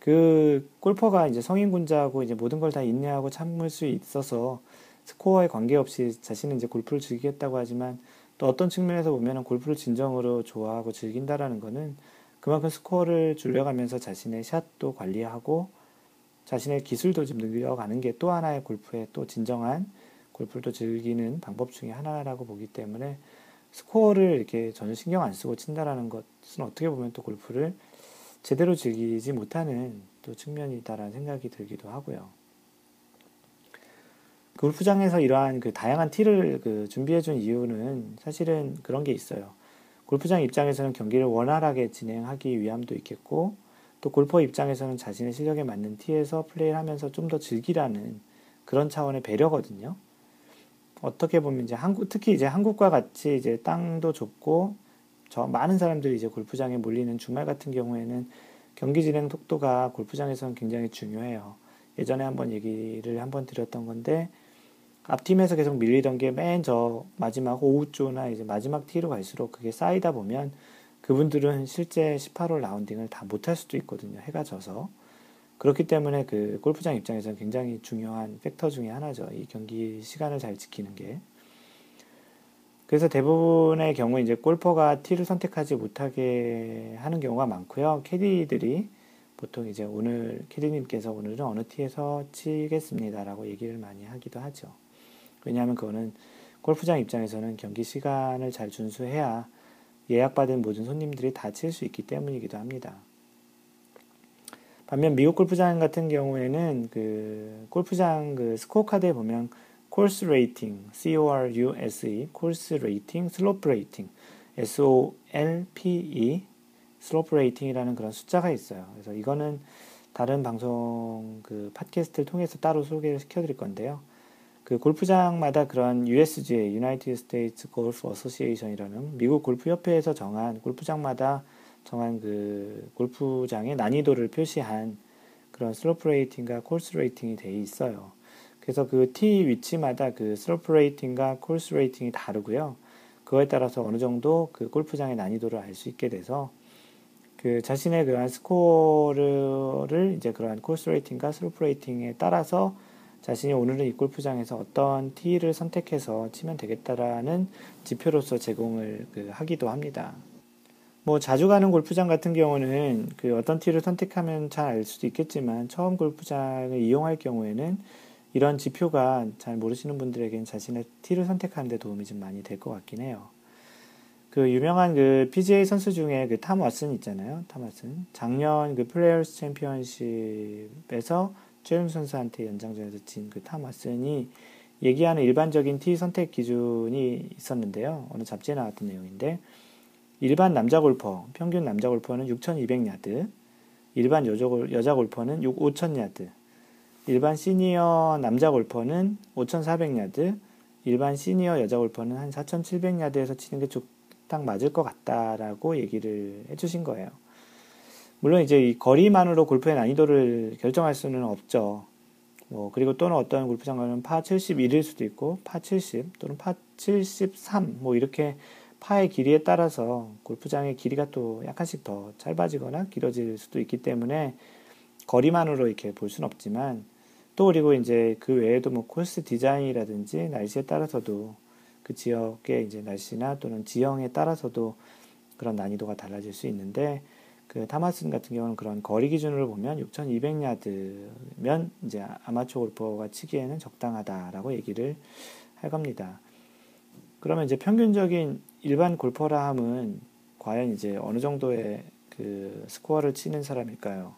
그 골퍼가 이제 성인군자하고 이제 모든 걸 다 인내하고 참을 수 있어서 스코어에 관계없이 자신은 이제 골프를 즐기겠다고 하지만 또 어떤 측면에서 보면은 골프를 진정으로 좋아하고 즐긴다라는 거는 그만큼 스코어를 줄여가면서 자신의 샷도 관리하고 자신의 기술도 좀 늘려가는 게 또 하나의 골프의 또 진정한 골프를 또 즐기는 방법 중에 하나라고 보기 때문에 스코어를 이렇게 전혀 신경 안 쓰고 친다라는 것은 어떻게 보면 또 골프를 제대로 즐기지 못하는 또 측면이다라는 생각이 들기도 하고요. 골프장에서 이러한 그 다양한 티를 그 준비해준 이유는 사실은 그런 게 있어요. 골프장 입장에서는 경기를 원활하게 진행하기 위함도 있겠고, 또 골퍼 입장에서는 자신의 실력에 맞는 티에서 플레이를 하면서 좀 더 즐기라는 그런 차원의 배려거든요. 어떻게 보면 이제 한국, 특히 이제 한국과 같이 이제 땅도 좁고, 저 많은 사람들이 이제 골프장에 몰리는 주말 같은 경우에는 경기 진행 속도가 골프장에서는 굉장히 중요해요. 예전에 한번 얘기를 한번 드렸던 건데, 앞팀에서 계속 밀리던 게 맨 저 마지막 오후조나 이제 마지막 티로 갈수록 그게 쌓이다 보면 그분들은 실제 18홀 라운딩을 다 못할 수도 있거든요. 해가 져서. 그렇기 때문에 그 골프장 입장에서는 굉장히 중요한 팩터 중에 하나죠. 이 경기 시간을 잘 지키는 게. 그래서 대부분의 경우 이제 골퍼가 티를 선택하지 못하게 하는 경우가 많고요. 캐디들이 보통 이제 오늘 캐디님께서 오늘은 어느 티에서 치겠습니다라고 얘기를 많이 하기도 하죠. 왜냐하면 그거는 골프장 입장에서는 경기 시간을 잘 준수해야 예약받은 모든 손님들이 다 칠 수 있기 때문이기도 합니다. 반면 미국 골프장 같은 경우에는 그 골프장 그 스코어 카드에 보면 코스 레이팅, C-O-R-U-S-E, 코스 레이팅, 슬로프 레이팅, S-O-L-P-E, 슬로프 레이팅이라는 그런 숫자가 있어요. 그래서 이거는 다른 방송 그 팟캐스트를 통해서 따로 소개를 시켜드릴 건데요. 그 골프장마다 그런 USGA, United States Golf Association이라는 미국 골프 협회에서 정한 골프장마다 정한 그 골프장의 난이도를 표시한 그런 slope rating과 course rating이 돼 있어요. 그래서 그 티 위치마다 그 slope rating과 course rating이 다르고요. 그거에 따라서 어느 정도 그 골프장의 난이도를 알 수 있게 돼서 그 자신의 그러한 스코어를 이제 그러한 course rating과 slope rating에 따라서 자신이 오늘은 이 골프장에서 어떤 티를 선택해서 치면 되겠다라는 지표로서 제공을 그 하기도 합니다. 뭐 자주 가는 골프장 같은 경우는 그 어떤 티를 선택하면 잘 알 수도 있겠지만 처음 골프장을 이용할 경우에는 이런 지표가 잘 모르시는 분들에게는 자신의 티를 선택하는 데 도움이 좀 많이 될 것 같긴 해요. 그 유명한 그 PGA 선수 중에 그 탐 왓슨 있잖아요. 탐 왓슨. 작년 그 플레이어스 챔피언십에서 최윤 선수한테 연장전에서 진그탐 왓슨이 얘기하는 일반적인 티 선택 기준이 있었는데요. 어느 잡지에 나왔던 내용인데 일반 남자 골퍼, 평균 남자 골퍼는 6,200야드, 일반 여자, 여자 골퍼는 5,000야드, 일반 시니어 남자 골퍼는 5,400야드, 일반 시니어 여자 골퍼는 한 4,700야드에서 치는 게 딱 맞을 것 같다라고 얘기를 해주신 거예요. 물론 이제 이 거리만으로 골프의 난이도를 결정할 수는 없죠. 뭐 그리고 또는 어떤 골프장 가면 파 71일 수도 있고 파 70 또는 파 73 뭐 이렇게 파의 길이에 따라서 골프장의 길이가 또 약간씩 더 짧아지거나 길어질 수도 있기 때문에 거리만으로 이렇게 볼 수는 없지만 또 그리고 이제 그 외에도 뭐 코스 디자인이라든지 날씨에 따라서도 그 지역의 이제 날씨나 또는 지형에 따라서도 그런 난이도가 달라질 수 있는데 그 타마슨 같은 경우는 그런 거리 기준으로 보면 6,200야드면 이제 아마추어 골퍼가 치기에는 적당하다라고 얘기를 할 겁니다. 그러면 이제 평균적인 일반 골퍼라 함은 과연 이제 어느 정도의 그 스코어를 치는 사람일까요?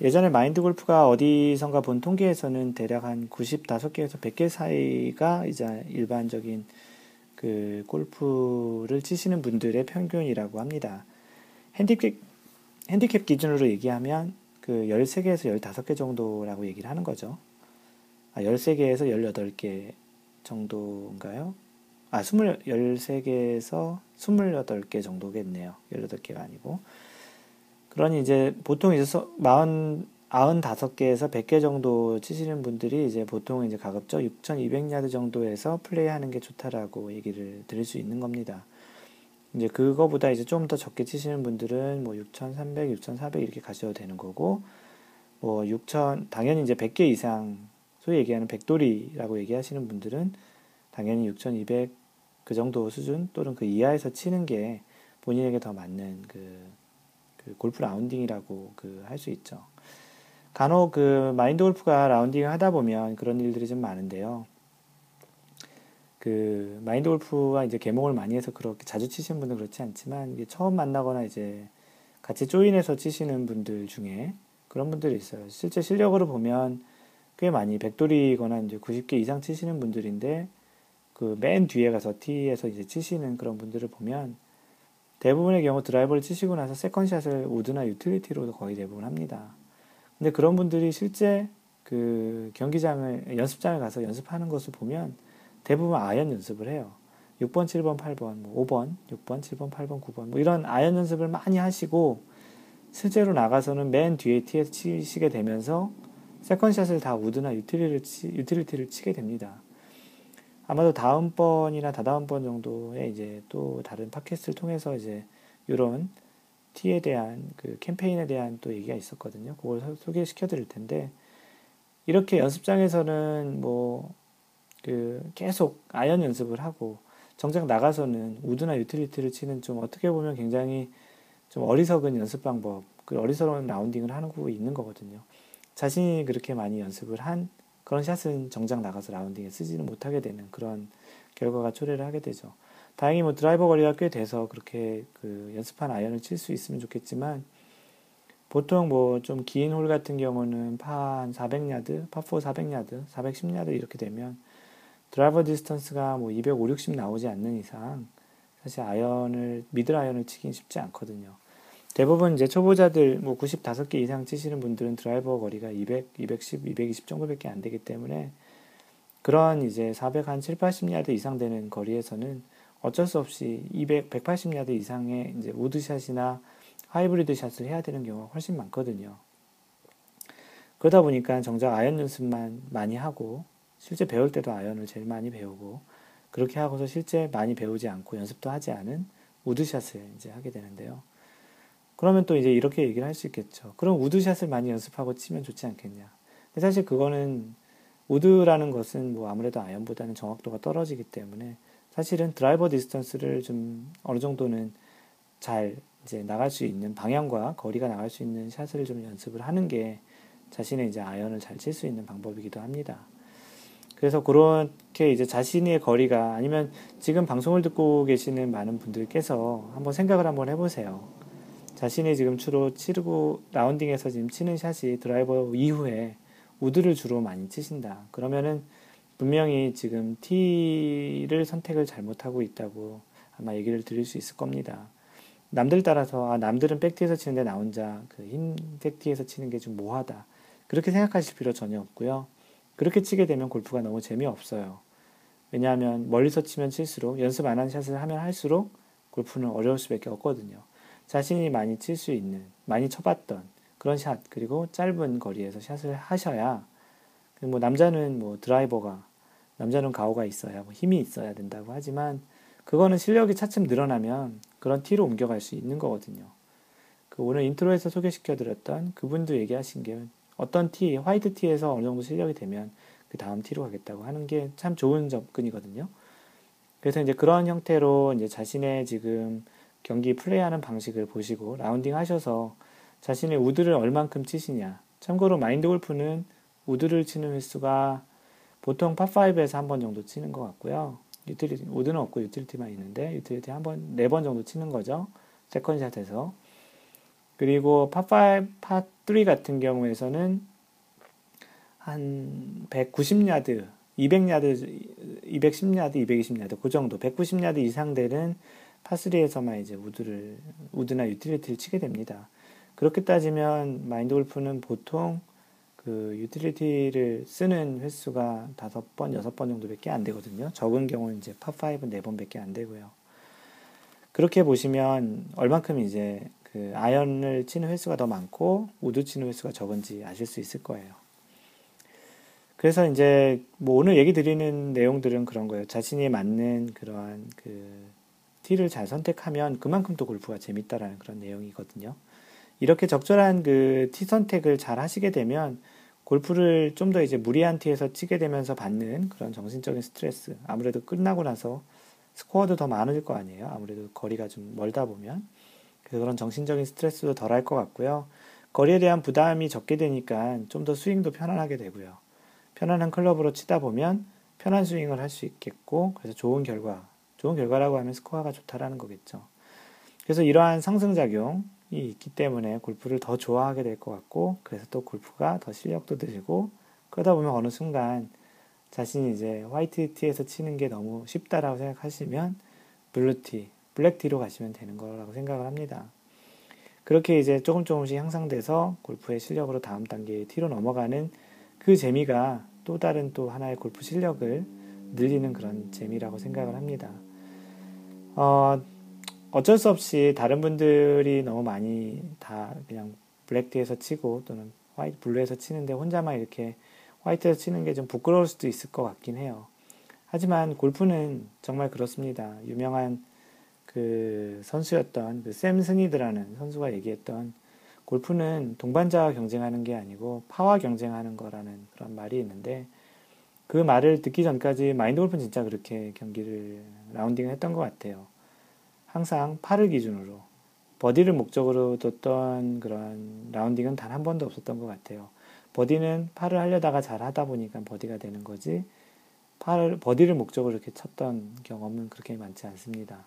예전에 마인드 골프가 어디선가 본 통계에서는 대략 한 95개에서 100개 사이가 이제 일반적인 그 골프를 치시는 분들의 평균이라고 합니다. 핸디캡, 핸디캡 기준으로 얘기하면 그 13개에서 15개 정도라고 얘기를 하는 거죠. 아, 13개에서 18개 정도인가요? 아, 20, 13개에서 28개 정도겠네요. 18개가 아니고. 그러니 이제 보통 이제 40, 95개에서 100개 정도 치시는 분들이 이제 보통 이제 가급적 6,200야드 정도에서 플레이하는 게 좋다라고 얘기를 드릴 수 있는 겁니다. 이제 그거보다 이제 좀 더 적게 치시는 분들은 뭐 6,300, 6,400 이렇게 가셔도 되는 거고, 뭐 6,000, 당연히 이제 100개 이상, 소위 얘기하는 백돌이라고 얘기하시는 분들은 당연히 6,200, 그 정도 수준 또는 그 이하에서 치는 게 본인에게 더 맞는 그, 그 골프 라운딩이라고 그 할 수 있죠. 간혹 그 마인드 골프가 라운딩을 하다 보면 그런 일들이 좀 많은데요. 그 마인드 골프가 이제 계몽을 많이 해서 그렇게 자주 치시는 분은 그렇지 않지만 이게 처음 만나거나 이제 같이 join해서 치시는 분들 중에 그런 분들이 있어요. 실제 실력으로 보면 꽤 많이 백돌이거나 이제 90개 이상 치시는 분들인데 그 맨 뒤에 가서 티에서 이제 치시는 그런 분들을 보면 대부분의 경우 드라이버를 치시고 나서 second shot을 우드나 유틸리티로도 거의 대부분 합니다. 근데 그런 분들이 실제 그 경기장을 연습장을 가서 연습하는 것을 보면 대부분 아이언 연습을 해요. 6번, 7번, 8번, 뭐 5번, 6번, 7번, 8번, 9번 뭐 이런 아이언 연습을 많이 하시고 실제로 나가서는 맨 뒤에 티에서 치시게 되면서 second shot을 다 우드나 유틸리티를, 치, 유틸리티를 치게 됩니다. 아마도 다음번이나 다다음번 정도에 이제 또 다른 팟캐스트를 통해서 이제 이런 티에 대한 그 캠페인에 대한 또 얘기가 있었거든요. 그걸 소개시켜 드릴 텐데 이렇게 연습장에서는 뭐 그 계속 아이언 연습을 하고 정작 나가서는 우드나 유틸리티를 치는 좀 어떻게 보면 굉장히 좀 어리석은 연습 방법, 그 어리석은 라운딩을 하고 있는 거거든요. 자신이 그렇게 많이 연습을 한 그런 샷은 정작 나가서 라운딩에 쓰지는 못하게 되는 그런 결과가 초래를 하게 되죠. 다행히 뭐 드라이버 거리가 꽤 돼서 그렇게 그 연습한 아이언을 칠 수 있으면 좋겠지만 보통 뭐 좀 긴 홀 같은 경우는 파 한 400야드, 파4 400야드, 410야드 이렇게 되면 드라이버 distance가 뭐 250, 60 나오지 않는 이상 사실 아이언을 middle iron을 치긴 쉽지 않거든요. 대부분 이제 초보자들 뭐 95개 이상 치시는 분들은 드라이버 거리가 200, 210, 220 정도밖에 안 되기 때문에 그런 이제 400 한 7, 80야드 이상 되는 거리에서는 어쩔 수 없이 200, 180야드 이상의 이제 우드샷이나 하이브리드 샷을 해야 되는 경우가 훨씬 많거든요. 그러다 보니까 정작 아이언 연습만 많이 하고 실제 배울 때도 아이언을 제일 많이 배우고 그렇게 하고서 실제 많이 배우지 않고 연습도 하지 않은 우드샷을 이제 하게 되는데요. 그러면 또 이제 이렇게 얘기를 할 수 있겠죠. 그럼 우드샷을 많이 연습하고 치면 좋지 않겠냐. 근데 사실 그거는 우드라는 것은 뭐 아무래도 아이언보다는 정확도가 떨어지기 때문에 사실은 드라이버 distance를 좀 어느 정도는 잘 이제 나갈 수 있는 방향과 거리가 나갈 수 있는 샷을 좀 연습을 하는 게 자신의 이제 아이언을 잘 칠 수 있는 방법이기도 합니다. 그래서 그렇게 이제 자신의 거리가 아니면 지금 방송을 듣고 계시는 많은 분들께서 한번 생각을 한번 해보세요. 자신이 지금 주로 치르고 라운딩에서 지금 치는 샷이 드라이버 이후에 우드를 주로 많이 치신다. 그러면은 분명히 지금 티를 선택을 잘못하고 있다고 아마 얘기를 드릴 수 있을 겁니다. 남들 따라서 아 남들은 백티에서 치는데 나 혼자 그 흰 백티에서 치는 게 좀 모하다. 그렇게 생각하실 필요 전혀 없고요. 그렇게 치게 되면 골프가 너무 재미없어요. 왜냐하면 멀리서 치면 칠수록 연습 안 한 샷을 하면 할수록 골프는 어려울 수밖에 없거든요. 자신이 많이 칠 수 있는, 많이 쳐봤던 그런 샷, 그리고 짧은 거리에서 샷을 하셔야, 뭐 남자는 뭐 드라이버가, 남자는 가오가 있어야, 뭐 힘이 있어야 된다고 하지만, 그거는 실력이 차츰 늘어나면 그런 티로 옮겨갈 수 있는 거거든요. 그 오늘 intro에서 소개시켜드렸던 그분도 얘기하신 게 어떤 티, white tee에서 어느 정도 실력이 되면 그 다음 티로 가겠다고 하는 게 참 좋은 접근이거든요. 그래서 이제 그런 형태로 이제 자신의 지금 경기 플레이하는 방식을 보시고 라운딩 하셔서 자신의 우드를 얼만큼 치시냐. 참고로 마인드 골프는 우드를 치는 횟수가 보통 파5에서 한 번 정도 치는 것 같고요. 유틸리티, 우드는 없고 유틸리티만 있는데 유틸리티 한 번, 네 번 정도 치는 거죠. 세컨샷에서. 그리고 파5, 파3 같은 경우에서는 한 190야드, 200야드, 210야드, 220야드, 그 정도, 190야드 이상 되는 파3에서만 이제 우드를, 우드나 유틸리티를 치게 됩니다. 그렇게 따지면 마인드 골프는 보통 그 유틸리티를 쓰는 횟수가 다섯 번, 여섯 번 정도밖에 안 되거든요. 적은 경우는 이제 파5는 네 번밖에 안 되고요. 그렇게 보시면 얼만큼 이제 그 아이언을 치는 횟수가 더 많고 우드 치는 횟수가 적은지 아실 수 있을 거예요. 그래서 이제 뭐 오늘 얘기 드리는 내용들은 그런 거예요. 자신이 맞는 그러한 그 티를 잘 선택하면 그만큼 또 골프가 재밌다라는 그런 내용이거든요. 이렇게 적절한 그 티 선택을 잘 하시게 되면 골프를 좀 더 이제 무리한 티에서 치게 되면서 받는 그런 정신적인 스트레스 아무래도 끝나고 나서 스코어도 더 많을 거 아니에요. 아무래도 거리가 좀 멀다 보면 그런 정신적인 스트레스도 덜할 것 같고요. 거리에 대한 부담이 적게 되니까 좀 더 스윙도 편안하게 되고요. 편안한 클럽으로 치다 보면 편한 스윙을 할 수 있겠고 그래서 좋은 결과 좋은 결과라고 하면 스코어가 좋다라는 거겠죠. 그래서 이러한 상승작용이 있기 때문에 골프를 더 좋아하게 될 것 같고, 그래서 또 골프가 더 실력도 늘고, 그러다 보면 어느 순간 자신이 이제 white tee에서 치는 게 너무 쉽다라고 생각하시면 blue tee, black tee로 가시면 되는 거라고 생각을 합니다. 그렇게 이제 조금 조금씩 향상돼서 골프의 실력으로 다음 단계의 티로 넘어가는 그 재미가 또 다른 또 하나의 골프 실력을 늘리는 그런 재미라고 생각을 합니다. 어, 어쩔 수 없이 다른 분들이 너무 많이 다 그냥 black tee에서 치고 또는 white blue에서 치는데 혼자만 이렇게 white에서 치는 게 좀 부끄러울 수도 있을 것 같긴 해요. 하지만 골프는 정말 그렇습니다. 유명한 그 선수였던 그 샘 스니드라는 선수가 얘기했던 골프는 동반자와 경쟁하는 게 아니고 파와 경쟁하는 거라는 그런 말이 있는데 그 말을 듣기 전까지 마인드 골프는 진짜 그렇게 경기를 라운딩을 했던 것 같아요. 항상 파를 기준으로 버디를 목적으로 뒀던 그런 라운딩은 단 한 번도 없었던 것 같아요. 버디는 파를 하려다가 잘 하다 보니까 버디가 되는 거지 파를 버디를 목적으로 이렇게 쳤던 경험은 그렇게 많지 않습니다.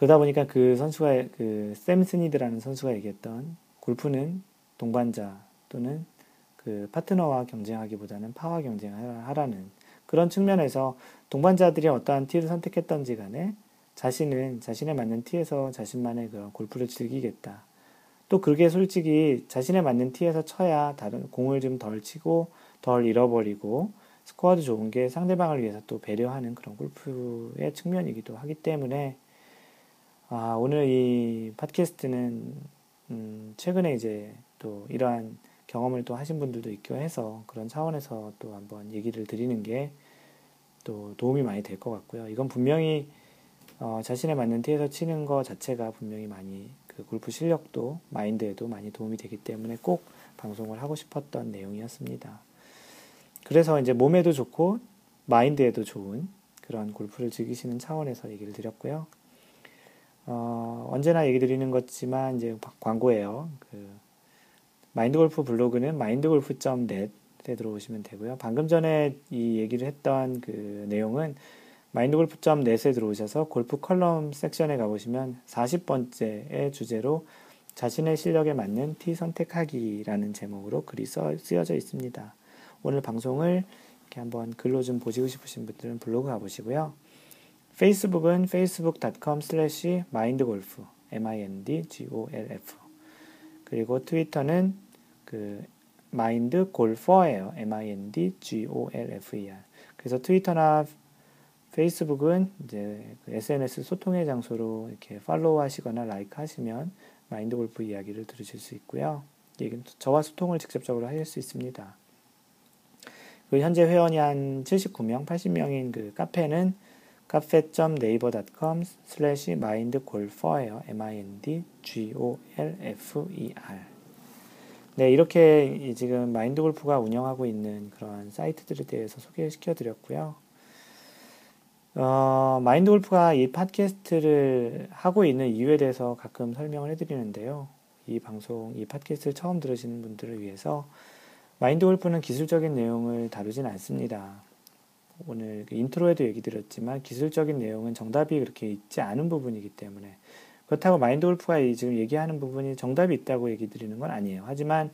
그러다 보니까 그 선수가 그 샘 스니드라는 선수가 얘기했던 골프는 동반자 또는 그 파트너와 경쟁하기보다는 파와 경쟁하라는 그런 측면에서 동반자들이 어떠한 티를 선택했던지 간에 자신은 자신에 맞는 티에서 자신만의 그 골프를 즐기겠다. 또 그게 솔직히 자신에 맞는 티에서 쳐야 다른 공을 좀 덜 치고 덜 잃어버리고 스코어도 좋은 게 상대방을 위해서 또 배려하는 그런 골프의 측면이기도 하기 때문에 아, 오늘 이 팟캐스트는 음, 최근에 이제 또 이러한 경험을 또 하신 분들도 있고 해서 그런 차원에서 또 한번 얘기를 드리는 게 또 도움이 많이 될 것 같고요. 이건 분명히 어, 자신에 맞는 티에서 치는 것 자체가 분명히 많이 그 골프 실력도 마인드에도 많이 도움이 되기 때문에 꼭 방송을 하고 싶었던 내용이었습니다. 그래서 이제 몸에도 좋고 마인드에도 좋은 그런 골프를 즐기시는 차원에서 얘기를 드렸고요. 어, 언제나 얘기 드리는 것지만 이제 광고예요. 그 마인드 골프 블로그는 mindgolf.net에 들어오시면 되고요. 방금 전에 이 얘기를 했던 그 내용은 마인드골프.net에 들어오셔서 골프 컬럼 섹션에 가보시면 40번째의 주제로 자신의 실력에 맞는 티 선택하기라는 제목으로 글이 써, 쓰여져 있습니다. 오늘 방송을 이렇게 한번 글로 좀 보시고 싶으신 분들은 블로그 가보시고요. 페이스북은 facebook.com slash mindgolf, m-i-n-d-g-o-l-f. 그리고 트위터는 그 mindgolfer예요, m-i-n-d-g-o-l-f-e-r. 그래서 트위터나 페이스북은 이제 그 SNS 소통의 장소로 이렇게 팔로우 하시거나 라이크 하시면 마인드 골프 이야기를 들으실 수 있고요. 저와 소통을 직접적으로 하실 수 있습니다. 그 현재 회원이 한 79명, 80명인 그 카페는 카페.naver.com slash mindgolfer예요. m-i-n-d-g-o-l-f-e-r 네, 이렇게 지금 마인드 골프가 운영하고 있는 그런 사이트들에 대해서 소개시켜 드렸고요. 어, 마인드 골프가 이 팟캐스트를 하고 있는 이유에 대해서 가끔 설명을 해드리는데요. 이 방송, 이 팟캐스트를 처음 들으시는 분들을 위해서 마인드 골프는 기술적인 내용을 다루진 않습니다. 오늘 그 인트로에도 얘기 드렸지만 기술적인 내용은 정답이 그렇게 있지 않은 부분이기 때문에 그렇다고 마인드 골프가 지금 얘기하는 부분이 정답이 있다고 얘기 드리는 건 아니에요. 하지만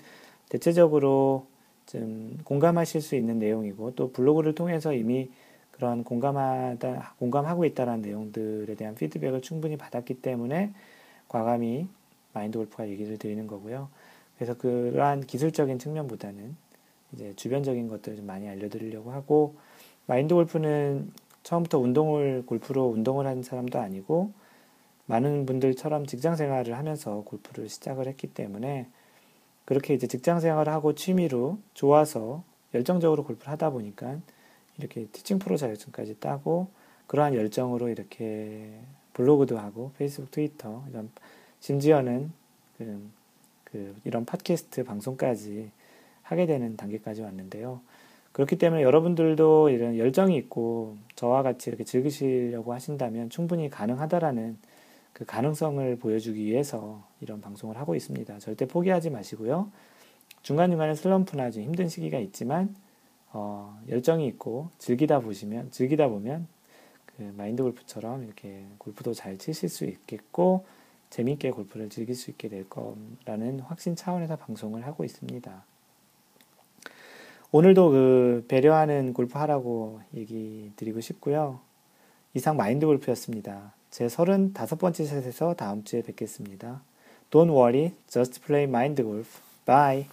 대체적으로 좀 공감하실 수 있는 내용이고 또 블로그를 통해서 이미 그런 공감하다, 공감하고 있다는 내용들에 대한 피드백을 충분히 받았기 때문에 과감히 마인드 골프가 얘기를 드리는 거고요. 그래서 그러한 기술적인 측면보다는 이제 주변적인 것들을 좀 많이 알려드리려고 하고 마인드 골프는 처음부터 운동을 골프로 운동을 한 사람도 아니고 많은 분들처럼 직장 생활을 하면서 골프를 시작을 했기 때문에 그렇게 이제 직장 생활을 하고 취미로 좋아서 열정적으로 골프를 하다 보니까 이렇게 티칭 프로 자격증까지 따고 그러한 열정으로 이렇게 블로그도 하고 페이스북, 트위터 이런 심지어는 그 그 이런 팟캐스트 방송까지 하게 되는 단계까지 왔는데요. 그렇기 때문에 여러분들도 이런 열정이 있고 저와 같이 이렇게 즐기시려고 하신다면 충분히 가능하다라는 그 가능성을 보여주기 위해서 이런 방송을 하고 있습니다. 절대 포기하지 마시고요. 중간중간에 슬럼프나 좀 힘든 시기가 있지만 어, 열정이 있고 즐기다 보시면 즐기다 보면 그 마인드 골프처럼 이렇게 골프도 잘 치실 수 있겠고 재미있게 골프를 즐길 수 있게 될 거라는 확신 차원에서 방송을 하고 있습니다. 오늘도 그 배려하는 골프 하라고 얘기 드리고 싶고요. 이상 마인드 골프였습니다. 제 35번째 셋에서 다음 주에 뵙겠습니다. Don't worry, just play mind golf. Bye.